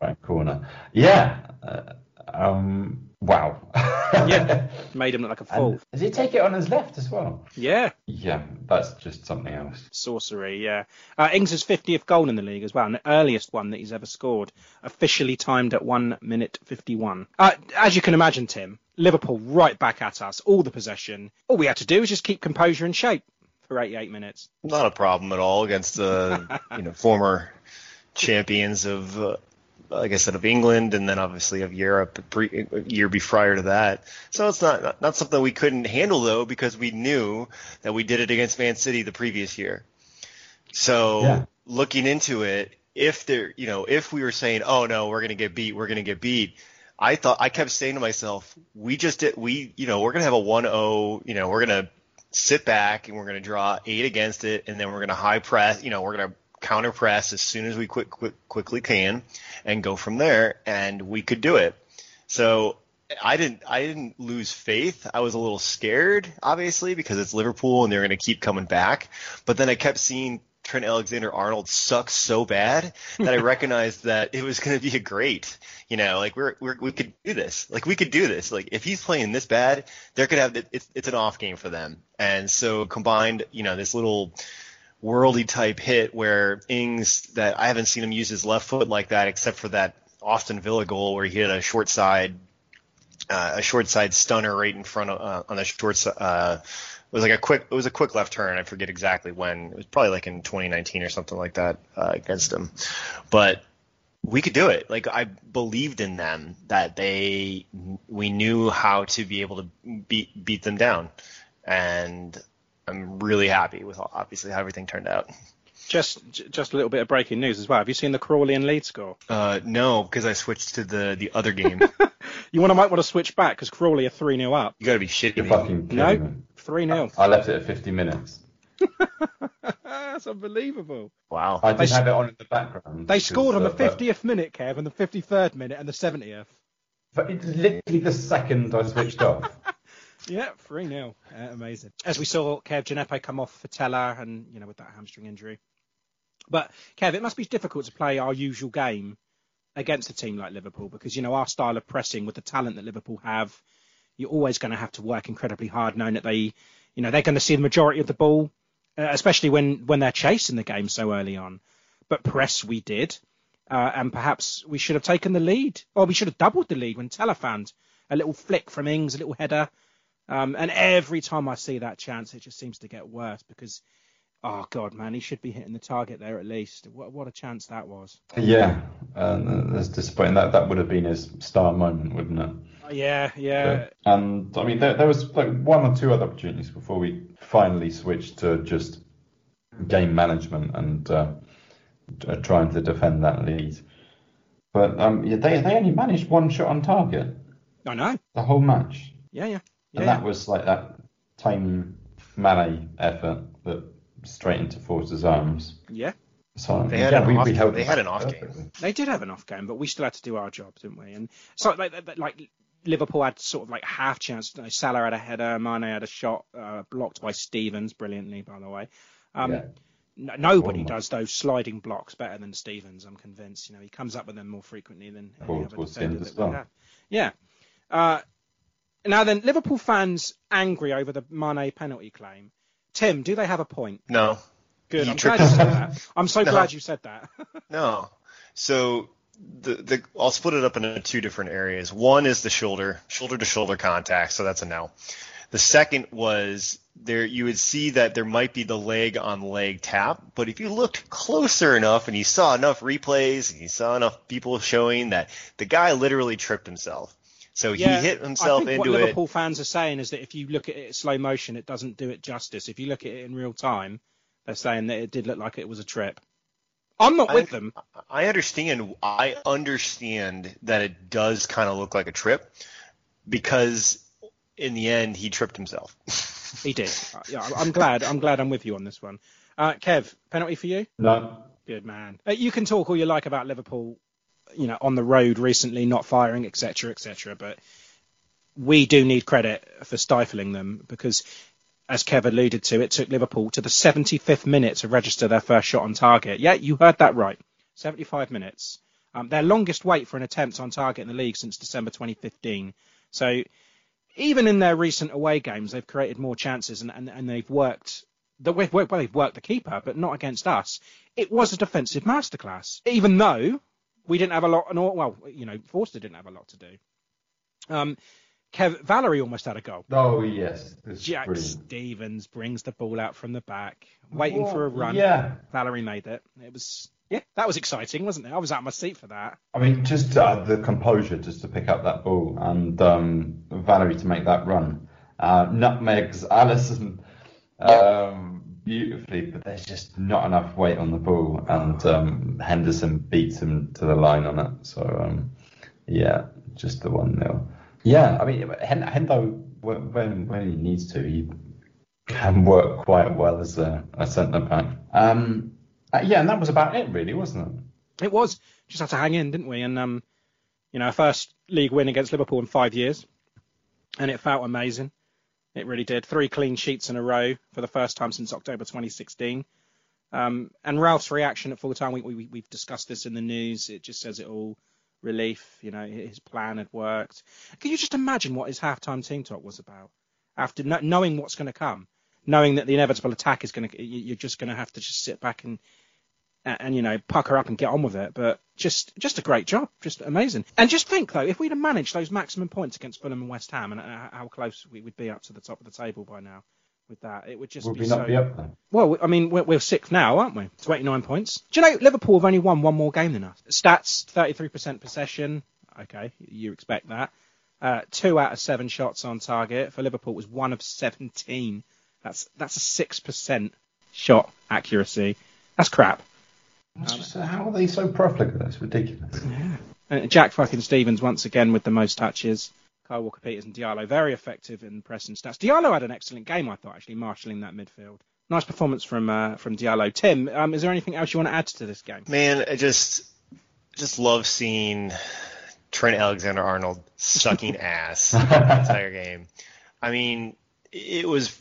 Right corner. Yeah. Uh, um, wow. Yeah, (laughs) made him look like a fool. And does he take it on his left as well? Yeah, Yeah, that's just something else. sorcery. Yeah, uh, Ings' 50th goal in the league as well, and the earliest one that he's ever scored, officially timed at one minute 51. Uh, as you can imagine, Tim, Liverpool right back at us, all the possession. All we had to do was just keep composure and shape for 88 minutes. Not a problem at all against the you know former champions of uh, like I said of England and then obviously of Europe pre- a year be prior to that. So it's not, not something we couldn't handle though because we knew that we did it against Man City the previous year. So Yeah. looking into it, if there you know if we were saying oh no we're gonna get beat we're gonna get beat. I thought I kept saying to myself, we just did we you know we're gonna have a 1-0 you know we're gonna sit back and we're going to draw eight against it, and then we're going to high press. You know, we're going to counter press as soon as we quick, quick quickly can, and go from there. And we could do it. So I didn't I didn't lose faith. I was a little scared, obviously, because it's Liverpool and they're going to keep coming back. But then I kept seeing Trent Alexander Arnold suck so bad that I (laughs) recognized that it was going to be a great. You know, like we're, we're we could do this. Like we could do this. Like if he's playing this bad, they're gonna have it's it's an off game for them. And so combined, you know, this little worldy type hit where Ings that I haven't seen him use his left foot like that except for that Aston Villa goal where he hit a short side uh, a short side stunner right in front of uh, on the short uh it was like a quick it was a quick left turn. I forget exactly when. It was probably like in 2019 or something like that uh, against him. But we could do it. Like I believed in them that they we knew how to be able to beat beat them down. And I'm really happy with obviously how everything turned out Just just a little bit of breaking news as well. Have you seen the Crawley and Leeds score? uh no because I switched to the the other game (laughs) You want to might want to switch back because Crawley are 3 0 up. you got to be shitting You're me fucking No, kidding me. 3 0. I left it at 50 minutes. (laughs) That's unbelievable. wow I did They- have it on in the background. They scored on the uh, 50th minute, Kev, and the 53rd minute, and the 70th. But it's literally the second I switched off. (laughs) Yeah, 3 0. Uh, amazing. As we saw Kev Djenepo come off for Tella and, you know, with that hamstring injury. But, Kev, it must be difficult to play our usual game against a team like Liverpool because, you know, our style of pressing with the talent that Liverpool have, you're always going to have to work incredibly hard knowing that they, you know, they're going to see the majority of the ball, uh, especially when, when they're chasing the game so early on. But press we did. Uh, and perhaps we should have taken the lead, or we should have doubled the lead when Tella found a little flick from Ings, a little header. Um, and every time I see that chance, it just seems to get worse because, oh god, man, he should be hitting the target there at least. What, what a chance that was. yeah, that's disappointing. That that would have been his star moment, wouldn't it? Oh, yeah, yeah, And I mean, there, there was like one or two other opportunities before we finally switched to just game management and uh, uh, trying to defend that lead. But um, yeah, they they only managed one shot on target I know. the whole match, Yeah, yeah, yeah. and that was like that tame Mane effort that straight into Forster's arms. yeah. So They had yeah, an we, off- we they had an off game. They did have an off game, but we still had to do our job, didn't we? And so like, like- like Liverpool had sort of like half chance. You know, Salah had a header, Mane had a shot uh, blocked by Stevens brilliantly, by the way. Um, Yeah. no- nobody Bournemouth. does those sliding blocks better than Stevens. I'm convinced. You know, he comes up with them more frequently than any Towards- other defender end as that we well. have. Yeah. Uh, now then, Liverpool fans angry over the Mane penalty claim. Tim, do they have a point? No, Good. He I'm tripped glad you said that. (laughs) I'm so No. glad you said that. (laughs) no. So the the I'll split it up into two different areas. One is the shoulder, shoulder to shoulder contact, so that's a no. The second was there you would see that there might be the leg on leg tap, but if you looked closer enough and you saw enough replays and you saw enough people showing that the guy literally tripped himself. So he hit himself I think into what it. Liverpool fans are saying is that if you look at it in slow motion, it doesn't do it justice. If you look at it in real time, they're saying that it did look like it was a trip. I'm not with them. I understand. I understand that it does kind of look like a trip because in the end he tripped himself. (laughs) He did. Uh, Yeah, I'm glad. I'm glad I'm with you on this one. Uh, Kev, penalty for you? No, Good man. Uh, you can talk all you like about Liverpool, you know, on the road recently, not firing, etc., etc. But we do need credit for stifling them because, as Kev alluded to, it took Liverpool to the 75th minute to register their first shot on target. Yeah, you heard that right. 75 minutes. Um, their longest wait for an attempt on target in the league since December 2015. So even in their recent away games, they've created more chances and, and, and they've worked. The, well, they've worked the keeper, but not against us. It was a defensive masterclass, even though we didn't have a lot. no, Well, you know, Forster didn't have a lot to do. Um, Kev Valery almost had a goal. oh yes, Jack brilliant. Stevens brings the ball out from the back, waiting for a run. Yeah, Valery made it. It was yeah, that was exciting, wasn't it? I was out of my seat for that. I mean, just uh, the composure just to pick up that ball and um, Valery to make that run. Uh, nutmegs Alisson um, beautifully, but there's just not enough weight on the ball, and um, Henderson beats him to the line on it. So um, yeah, just the one nil. Yeah, I mean, Hen- Hendo when when he needs to, he can work quite well as a, a centre back. Um, uh, yeah, and that was about it, really, wasn't it? It was just had to hang in, didn't we? And um, you know, our first league win against Liverpool in five years, and it felt amazing. It really did. Three clean sheets in a row for the first time since October 2016. Um, and Ralph's reaction at full time, we, we, we've discussed this in the news. It just says it all. Relief, you know, his plan had worked. Can you just imagine what his halftime team talk was about? After kn- knowing what's going to come, knowing that the inevitable attack is going to, you're just going to have to just sit back and and, and you know pucker up and get on with it. But just just a great job, just amazing. And just think though, if we'd have managed those maximum points against Fulham and West Ham, and uh, how close we would be up to the top of the table by now with that, it would just be. Would be we so. not be up there? Well, I mean, we're, we're sixth now, aren't we? 29 points. Do you know Liverpool have only won one more game than us? Stats: 33% possession. Okay, you expect that. Uh, two out of seven shots on target for Liverpool was one of 17. That's that's a six percent shot accuracy. That's crap. It's just, uh, how are they so profligate? That's ridiculous. Uh, Jack fucking Stevens once again with the most touches. Kyle Walker Peters and Diallo very effective in pressing stats. Diallo had an excellent game, I thought, actually marshalling that midfield. Nice performance from uh, from Diallo. Tim, um, is there anything else you want to add to this game? Man, I just just love seeing Trent Alexander Arnold sucking (laughs) ass (laughs) the entire game. I mean, it was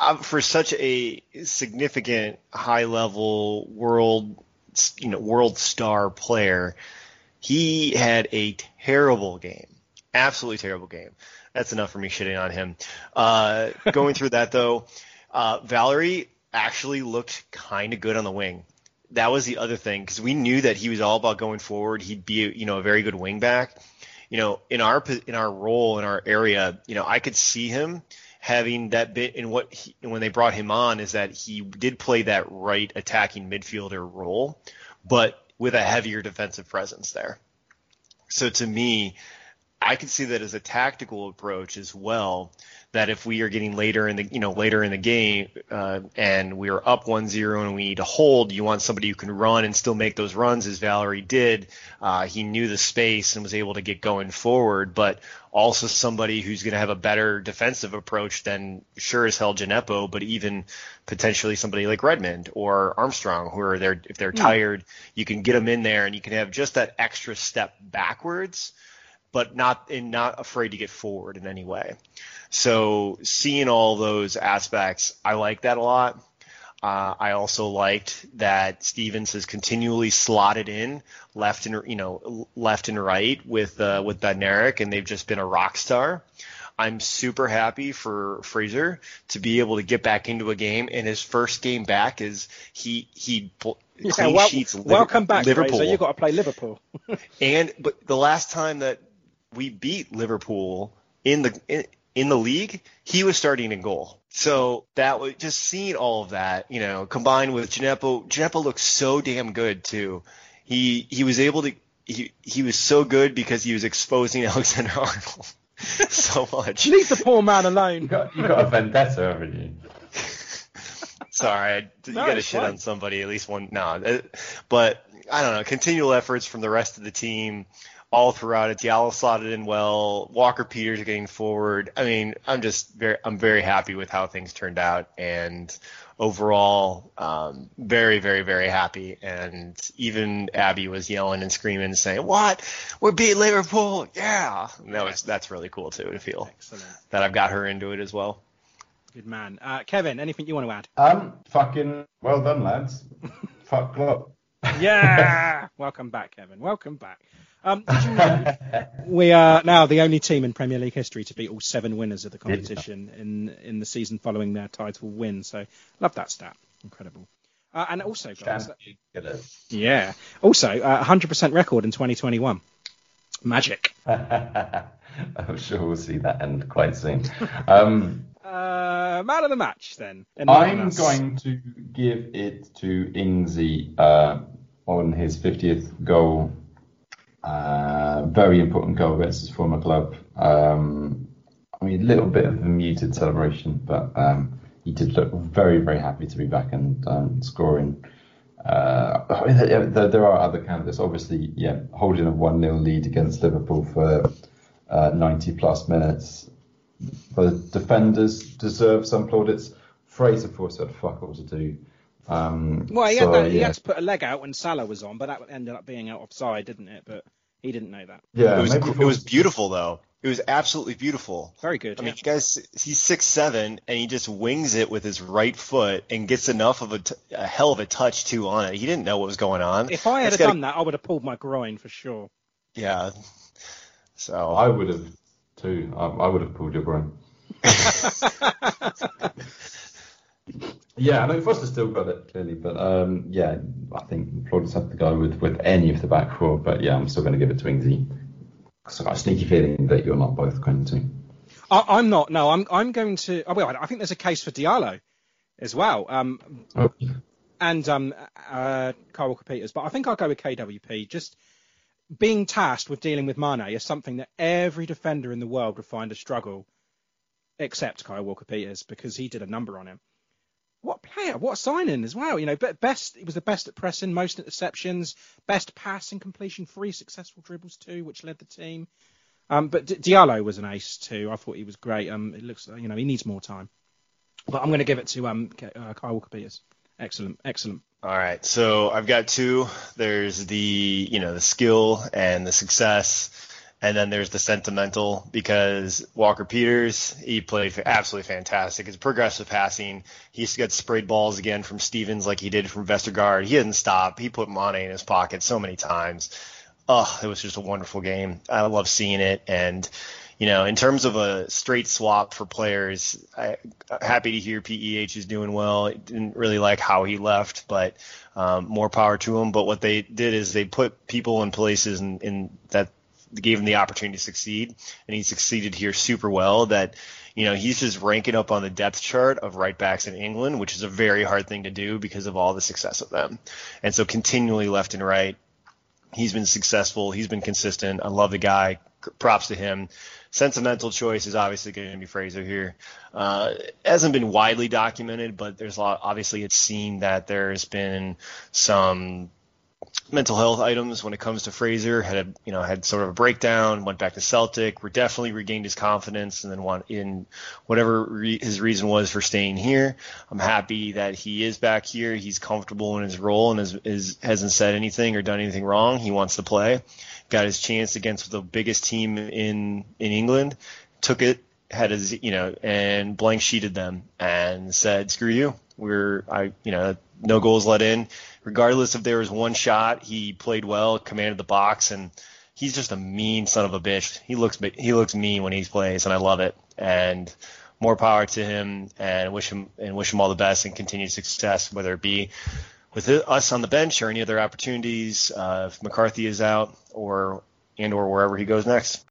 uh, for such a significant high level world you know world star player. He had a terrible game, absolutely terrible game. That's enough for me shitting on him. Uh, going through that though, uh, Valery actually looked kind of good on the wing. That was the other thing because we knew that he was all about going forward. He'd be, you know, a very good wing back. You know, in our in our role in our area, you know, I could see him having that bit. And what he, when they brought him on is that he did play that right attacking midfielder role, but with a heavier defensive presence there. So to me, I could see that as a tactical approach as well. That if we are getting later in the you know later in the game uh, and we are up 1-0 and we need to hold, you want somebody who can run and still make those runs as Valery did. Uh, he knew the space and was able to get going forward, but also somebody who's going to have a better defensive approach than sure as hell Djenepo, but even potentially somebody like Redmond or Armstrong, who are there if they're Hmm. tired, you can get them in there and you can have just that extra step backwards but not and not afraid to get forward in any way. So seeing all those aspects, I like that a lot. Uh, I also liked that Stevens has continually slotted in left and you know left and right with uh, with Bednarek, and they've just been a rock star. I'm super happy for Fraser to be able to get back into a game, and his first game back is he he Yeah, clean wel- sheets welcome back, Liverpool. Fraser. You've got to play Liverpool. (laughs) And but the last time that we beat Liverpool in the in, in the league, he was starting in goal. So that was just seeing all of that, you know, combined with Djenepo. Djenepo looks so damn good too. He he was able to he he was so good because he was exposing (laughs) Alexander Arnold (laughs) so much. Leave the poor man You alone. got, you got a vendetta, haven't you? (laughs) Sorry, I, you No, got to shit fine. on somebody at least one. No, uh, but I don't know. Continual efforts from the rest of the team all throughout it. Diallo slotted in well. Walker Peters getting forward. I mean, I'm just very, I'm very happy with how things turned out, and overall, um, very, very, very happy. And even Abby was yelling and screaming and saying, "What? We're beat Liverpool! Yeah!" And that was that's really cool too to feel Excellent. that I've got her into it as well. Good man. Uh, Kevin, anything you want to add? Um, fucking well done, lads. (laughs) Fuck Klopp. Yeah. (laughs) Welcome back, Kevin. Welcome back. Um, you know (laughs) we are now the only team in Premier League history to beat all seven winners of the competition in in the season following their title win? So love that stat. Incredible. Uh, and also, guys, yeah. Also, uh, 100% record in 2021. Magic. (laughs) I'm sure we'll see that end quite soon. Um, (laughs) Uh, man of the match then. I'm going to give it to Ingsy uh, on his 50th goal. Uh, very important goal against his former club. Um, I mean, a little bit of a muted celebration, but um, he did look very, very happy to be back and um, scoring. Uh, there, there are other candidates. Obviously, yeah, holding a 1 0 lead against Liverpool for uh, 90 plus minutes. The defenders deserve some plaudits. Fraser Forster had fuck all to do. Um, Well, he, so, had that, he had to put a leg out when Salah was on, but that ended up being out offside, didn't it? But he didn't know that. Yeah, it was it was beautiful though. It was absolutely beautiful. Very good. I mean, yeah. you guys, he's six seven, and he just wings it with his right foot and gets enough of a, t- a hell of a touch too on it. He didn't know what was going on. If I had gotta- done that, I would have pulled my groin for sure. yeah. So I would have too. I, I would have pulled your groin. (laughs) (laughs) yeah, I know Forster still got it clearly, but um, yeah, I think plaudits have to go with, with any of the back four. But yeah, I'm still going to give it to Ingsy. I've got a sneaky feeling that you're not both going to. I, I'm not. No, I'm. I'm going to. Oh, well, I think there's a case for Diallo as well. Um, Oh, and um, uh, Kyle Walker Peters, but I think I'll go with KWP. Just being tasked with dealing with Mane is something that every defender in the world would find a struggle, except Kyle Walker Peters because he did a number on him. What player? What signing as well? You know, but best. He was the best at pressing, most interceptions, best passing completion, three successful dribbles too, which led the team. Um, but D- Diallo was an ace too. I thought he was great. Um, it looks, you know, he needs more time. But I'm going to give it to um, uh, Kyle Walker Peters. Excellent, excellent. All right, so I've got two. There's the you know the skill and the success, and then there's the sentimental because Walker Peters he played absolutely fantastic. His progressive passing, he used to get sprayed balls again from Stevens like he did from Vestergaard. He didn't stop. He put Mane in his pocket so many times. Oh, it was just a wonderful game. I love seeing it and. You know, in terms of a straight swap for players, I, happy to hear PEH is doing well. Didn't really like how he left, but um, more power to him. But what they did is they put people in places in, in that gave him the opportunity to succeed, and he succeeded here super well. That you know he's just ranking up on the depth chart of right backs in England, which is a very hard thing to do because of all the success of them. And so continually left and right, he's been successful. He's been consistent. I love the guy. Props to him. sentimental choice is obviously going to be Fraser here. Uh, hasn't been widely documented, but there's a lot. Obviously, it's seen that there's been some mental health items when it comes to Fraser. Had a you know had sort of a breakdown, went back to Celtic, were definitely regained his confidence, and then won in whatever re- his reason was for staying here. I'm happy that he is back here. He's comfortable in his role and is, is hasn't said anything or done anything wrong. He wants to play. Got his chance against the biggest team in in England. Took it. Had his, you know, and blank sheeted them and said, "Screw you. We're, I, you know, no goals let in regardless if there was one shot, he played well, commanded the box, and he's just a mean son of a bitch. He looks he looks mean when he plays, and I love it. And more power to him, and wish him and wish him all the best and continued success, whether it be with us on the bench or any other opportunities uh, if McCarthy is out or and or wherever he goes next.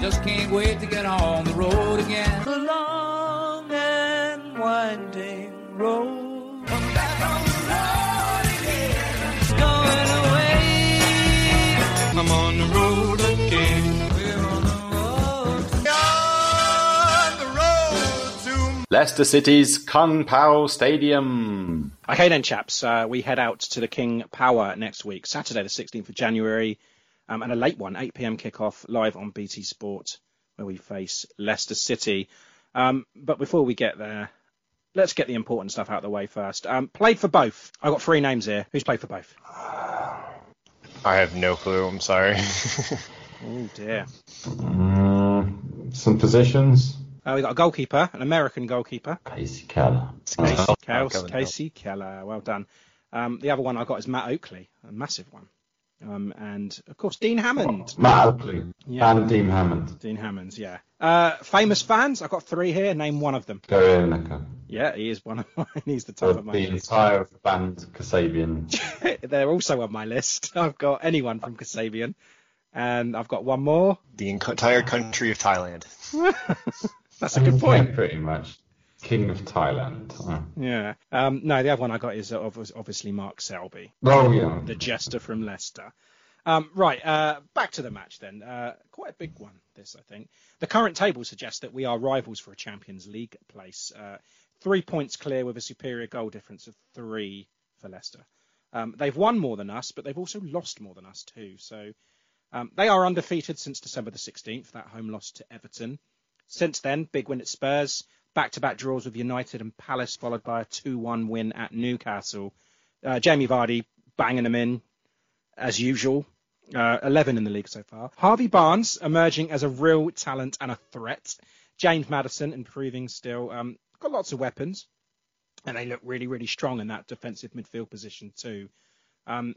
Just can't wait to get on Leicester City's King Power Stadium. Okay then, chaps, uh, we head out to the King Power next week, Saturday the 16th of January, um, and a late one, 8 p.m. kickoff live on BT Sport, where we face Leicester City. Um, but before we get there, let's get the important stuff out of the way first. Um, played for both. I've got three names here. Who's played for both? I have no clue. I'm sorry. (laughs) Oh dear. Mm, some positions. Uh, we got a goalkeeper, an American goalkeeper, Kasey Keller. Kasey, Oh, Kels- Kasey Keller. Well done. Um, the other one I got is Matt Oakley, a massive one. Um, and of course Dean Hammond. Matt Oakley. Yeah. And Dean Hammond. Dean Hammonds, yeah. Uh, famous fans. I've got three here. Name one of them. Gary Lineker. Yeah, he is one of (laughs) mine. He's the top The of my the list. entire band Kasabian. (laughs) They're also on my list. (laughs) I've got anyone from Kasabian. And I've got one more. the entire country of Thailand. That's a good point. Pretty much. King of Thailand. Oh, Yeah. Um, no, the other one I got is uh, obviously Mark Selby, oh yeah. the jester from Leicester. Um, right, uh, back to the match then. Uh, quite a big one, this, I think. The current table suggests that we are rivals for a Champions League place. Uh, three points clear with a superior goal difference of three for Leicester. Um, they've won more than us, but they've also lost more than us too. So um, they are undefeated since December the 16th, that home loss to Everton. Since then, big win at Spurs, back-to-back draws with United and Palace, followed by a 2-1 win at Newcastle. Uh, Jamie Vardy banging them in as usual. Uh, 11 in the league so far. Harvey Barnes emerging as a real talent and a threat. James Maddison improving still. Um, got lots of weapons, and they look really, really strong in that defensive midfield position too. Um,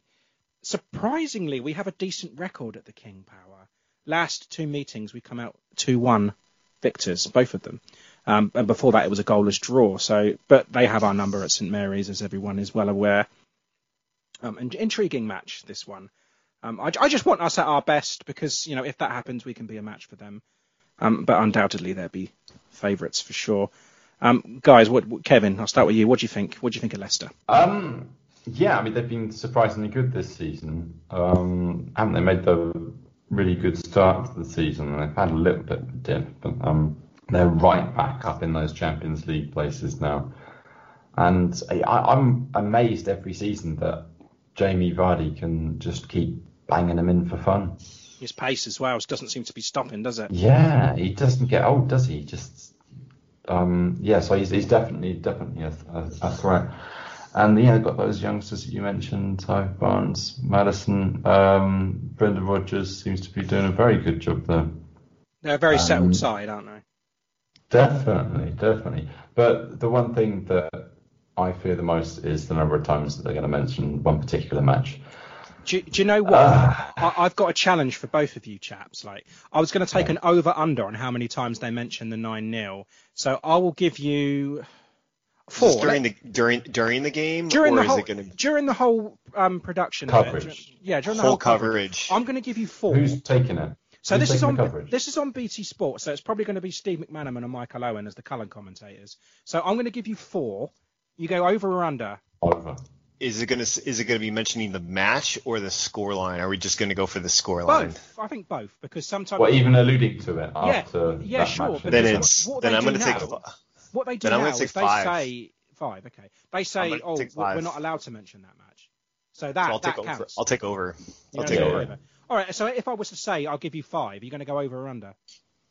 surprisingly, we have a decent record at the King Power. Last two meetings, we come out 2-1 victors, both of them. Um, and before that, it was a goalless draw. So, but they have our number at St Mary's, as everyone is well aware. Um, an intriguing match, this one. Um, I, I just want us at our best because you know if that happens, we can be a match for them. Um, but undoubtedly, they'll be favourites for sure. Um, guys, what, what- Kevin? I'll start with you. What do you think? What do you think of Leicester? Um, yeah, I mean they've been surprisingly good this season. Haven't they made the really good start to the season? They've had a little bit of a dip, but um, they're right back up in those Champions League places now. And I, I'm amazed every season that Jamie Vardy can just keep banging them in for fun. His pace as well doesn't seem to be stopping, does it? Yeah, he doesn't get old, does he? Just um, yeah, so he's, he's definitely definitely a, a, a threat. And yeah, they've got those youngsters that you mentioned, Ty Barnes, Maddison, um, Brendan Rodgers seems to be doing a very good job there. They're a very settled Um, side, aren't they? Definitely, definitely. But the one thing that I fear the most is the number of times that they're going to mention one particular match. Do, you- do you know what? I, I've got a challenge for both of you chaps. Like, I was going to take an over under on how many times they mentioned the nine 0 So I will give you four. Is this during the during during the game, during or the is whole it going to during the whole um, production of it. Coverage. Dur- yeah, during the whole whole coverage? I'm going to give you four. Who's taking it? so Who's this is on coverage? this is on BT Sports. So it's probably going to be Steve McManaman and Michael Owen as the Cullen commentators. So I'm going to give you four. You go over or under. Over. is it gonna is it gonna be mentioning the match or the score line? Are we just gonna go for the score line? Both. I think both because sometimes. Well, even alluding to it Yeah, after yeah, that sure, match. Then it's then I'm gonna take. now- what they do then I'm now gonna is they five. say five. Okay, they say, oh, take we're five. not allowed to mention that match. So that I'll that take over. counts. I'll take over. You're I'll take go over. All right. So if I was to say I'll give you five, are you're going to go over or under?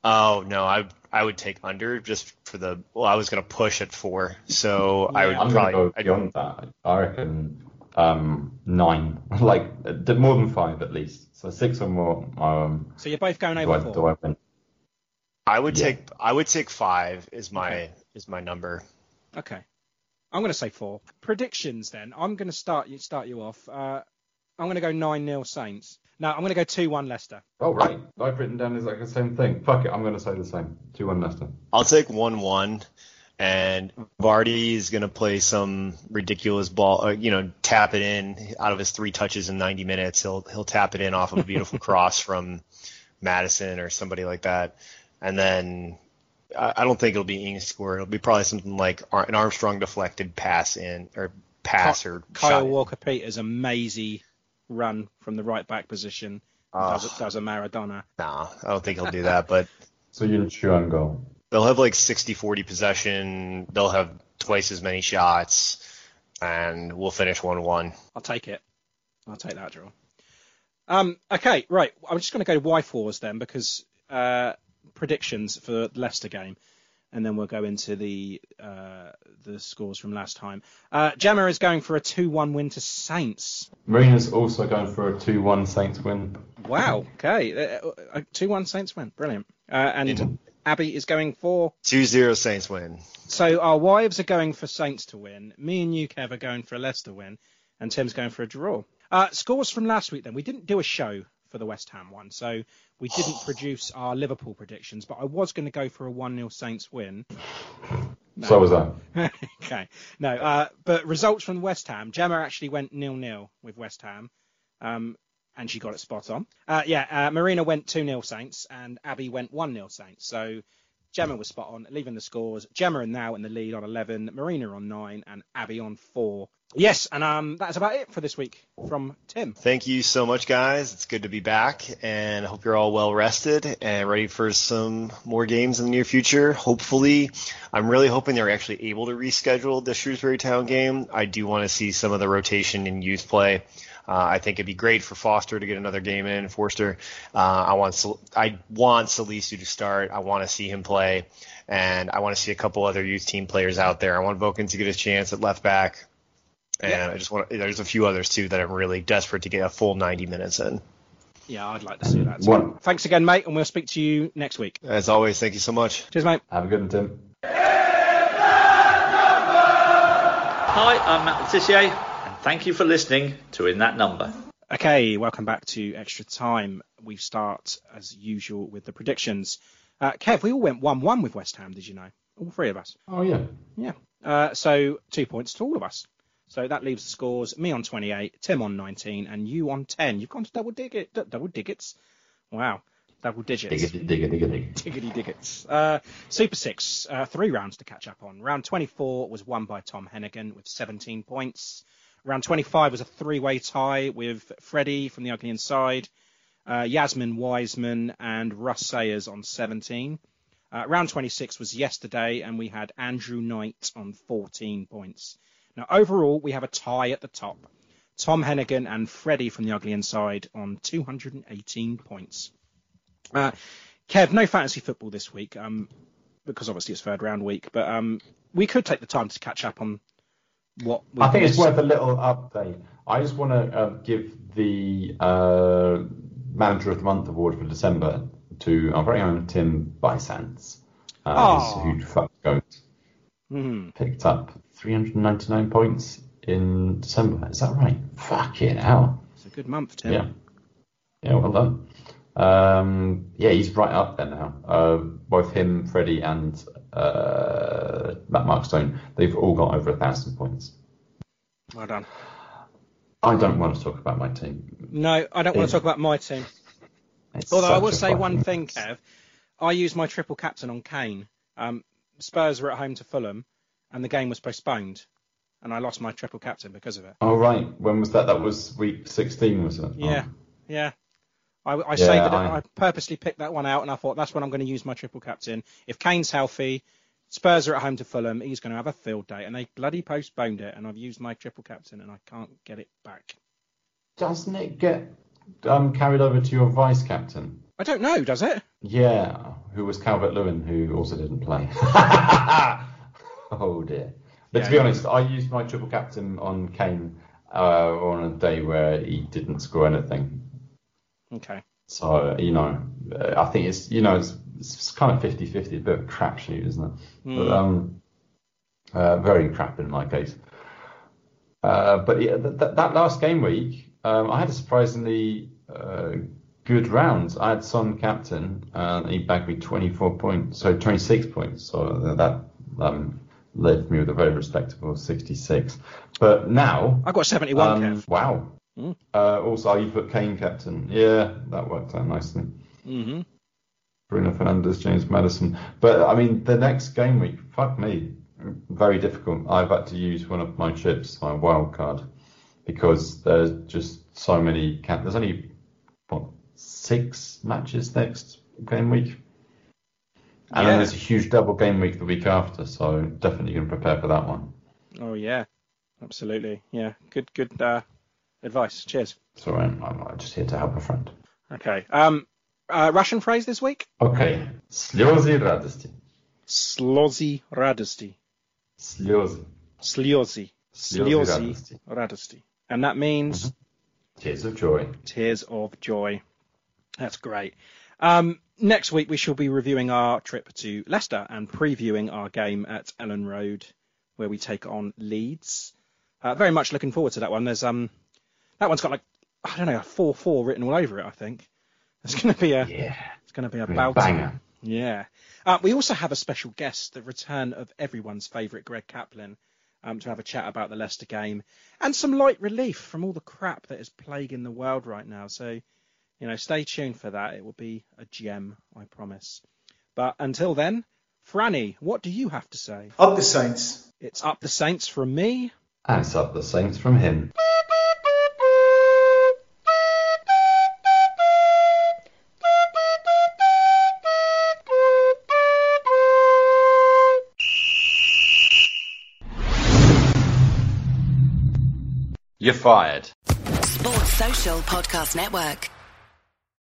Oh no, I I would take under just for the. Well, I was gonna push at four, so I would Yeah. I'm probably. going to go I'd- beyond that. I reckon um, nine, (laughs) like uh, more than five at least. So six or more. Um, So you're both going over I, four. do I win? I would Yeah. take. I would take five. Is my Okay. Is my number. Okay. I'm going to say four. Predictions then. I'm going to start you start you off. Uh, I'm going to go nine 0 Saints. No, I'm going to go two one Leicester. Oh right, I've written down exactly the same thing. Fuck it, I'm going to say the same. Two one Leicester. I'll take one one, and Vardy is gonna play some ridiculous ball. Uh, you know, tap it in out of his three touches in 90 minutes. He'll he'll tap it in off of a beautiful (laughs) cross from Maddison or somebody like that, and then. I I don't think it'll be Ings score. It'll be probably something like an Armstrong deflected pass in or pass or Kyle. Walker Peters a mazy run from the right back position. Oh. Does, does a Maradona. Nah, I don't think he'll do that, but (laughs) So you're sure on goal. they'll have like 60-40 possession. They'll have twice as many shots, and we'll finish one-one. I'll take it. I'll take that draw. Um, okay, right. I'm just going to go to Y fours then because uh, predictions for the Leicester game, and then we'll go into the uh, the scores from last time. Uh, Gemma is going for a two-one win to Saints. Marina's also going for a two one Saints win. Wow. Okay, uh, a two-one Saints win. Brilliant. Uh, and In- Abby is going for. 2-0 Saints win. So our wives are going for Saints to win. Me and you, Kev, are going for a Leicester win, and Tim's going for a draw. Uh, scores from last week. Then we didn't do a show for the West Ham one, so we (sighs) didn't produce our Liverpool predictions. But I was going to go for a one 0 Saints win. No. So was I. (laughs) okay. No, uh, but results from West Ham. Gemma actually went nil nil with West Ham, um, and she got it spot on. Uh, yeah, uh, Marina went 2 0 Saints, and Abby went 1 0 Saints. So Gemma was spot on, leaving the scores. Gemma now in the lead on 11, Marina on 9, and Abby on 4. Yes, and um, that's about it for this week from Tim. Thank you so much, guys. It's good to be back, and I hope you're all well rested and ready for some more games in the near future. Hopefully, I'm really hoping they're actually able to reschedule the Shrewsbury Town game. I do want to see some of the rotation in youth play. Uh, I think it'd be great for Forster to get another game in. Forster, uh, I want I want Salisu to start. I want to see him play, and I want to see a couple other youth team players out there. I want Vokin to get his chance at left back. And I just want there's a few others too that I'm really desperate to get a full 90 minutes in. Yeah, I'd like to see that. One. Thanks again, mate, and we'll speak to you next week. As always, thank you so much. Cheers, mate. Have a good one, Tim. Hi, I'm Matt Le Tissier, and thank you for listening to In That Number. Okay, welcome back to Extra Time. We start, as usual, with the predictions. Uh, Kev, we all went 1 1 with West Ham, did you know? All three of us. Oh yeah. Yeah. Uh, so two points to all of us. So that leaves the scores me on 28, Tim on 19, and you on 10. You've gone to double digit, d- double digits. Wow. Double digits. Digga digga digga digga. Diggity diggits. Uh, Super Six, uh, three rounds to catch up on. Round 24 was won by Tom Hennigan with 17 points. Round 25 was a three-way tie with Freddie from the Ugly Inside, uh, Yasmin Wiseman, and Russ Sayers on 17. Uh, round 26 was yesterday, and we had Andrew Knight on 14 points. Now, overall, we have a tie at the top. Tom Hennigan and Freddie from the Ugly Inside on 218 points. Uh, Kev, no fantasy football this week, um, because obviously it's third round week. But um, we could take the time to catch up on what. I think it's worth a little update. I just want to uh, give the uh, Manager of the Month award for December to our very own Tim Bisantz, uh, Aw. who fucked goat. Mhm. Picked up 399 points in December. Is that right? Fucking hell. It's a good month, Tim. Yeah. Yeah, well done. Um, yeah, he's right up there now. Uh, both him, Freddie, and uh, Matt Markstone, they've all got over a thousand points. Well done. I don't want to talk about my team. No, I don't want to talk about my team. It's Although I will say one fucking thing. Kev. I used my triple captain on Kane. Um, Spurs were at home to Fulham, and the game was postponed. and I lost my triple captain because of it. Oh right, when was that? That was week 16, was it? Yeah, Oh. yeah. I, I Yeah, saved it. I- I purposely picked that one out, and I thought that's when I'm going to use my triple captain. If Kane's healthy, Spurs are at home to Fulham. He's going to have a field day, and they bloody postponed it, and I've used my triple captain, and I can't get it back. Doesn't it get um, carried over to your vice captain? I don't know, does it? Yeah, who was Calvert Lewin, who also didn't play. (laughs) oh dear. But Yeah, to be honest, I used my triple captain on Kane uh, on a day where he didn't score anything. Okay. So, you know, I think it's, you know, it's, it's kind of 50 50, a bit of a crapshoot, isn't it? But, um, uh, very crap in my case. Uh, but yeah, th- th- that last game week, um, I had a surprisingly uh, good round. I had Son captain, and he bagged me 24 points, so 26 points. So that um, left me with a very respectable 66. But now, I've got 71, um, wow. Mm. Uh, also, you put Kane captain. Yeah, that worked out nicely. hmm Bruno Fernandes, James Maddison. But I mean, the next game week, fuck me, very difficult. I've had to use one of my chips, my wild card, because there's just so many. Cap- there's only what six matches next game week, and Yeah. then there's a huge double game week the week after. So definitely going to prepare for that one. Oh, yeah. Absolutely. Yeah. Good, good uh, advice. Cheers. Sorry, I'm, I'm just here to help a friend. Okay. Um, uh, Russian phrase this week? Okay. Слезы радости. Слезы радости. Слезы. Слезы. Слезы радости. And that means mm-hmm. tears of joy. Tears of joy. That's great. Um, next week we shall be reviewing our trip to Leicester and previewing our game at Elland Road, where we take on Leeds. Uh, very much looking forward to that one. There's um, that one's got like I don't know a four four written all over it. I think it's going to be a Yeah, it's going to be a Be a banger. Yeah. Uh, we also have a special guest, the return of everyone's favourite Greg Kaplan, um, to have a chat about the Leicester game and some light relief from all the crap that is plaguing the world right now. So, you know, stay tuned for that. It will be a gem, I promise. But until then, Franny, what do you have to say? Up the Saints. It's up the Saints from me. and it's up the Saints from him. Fired. Sports Social Podcast Network.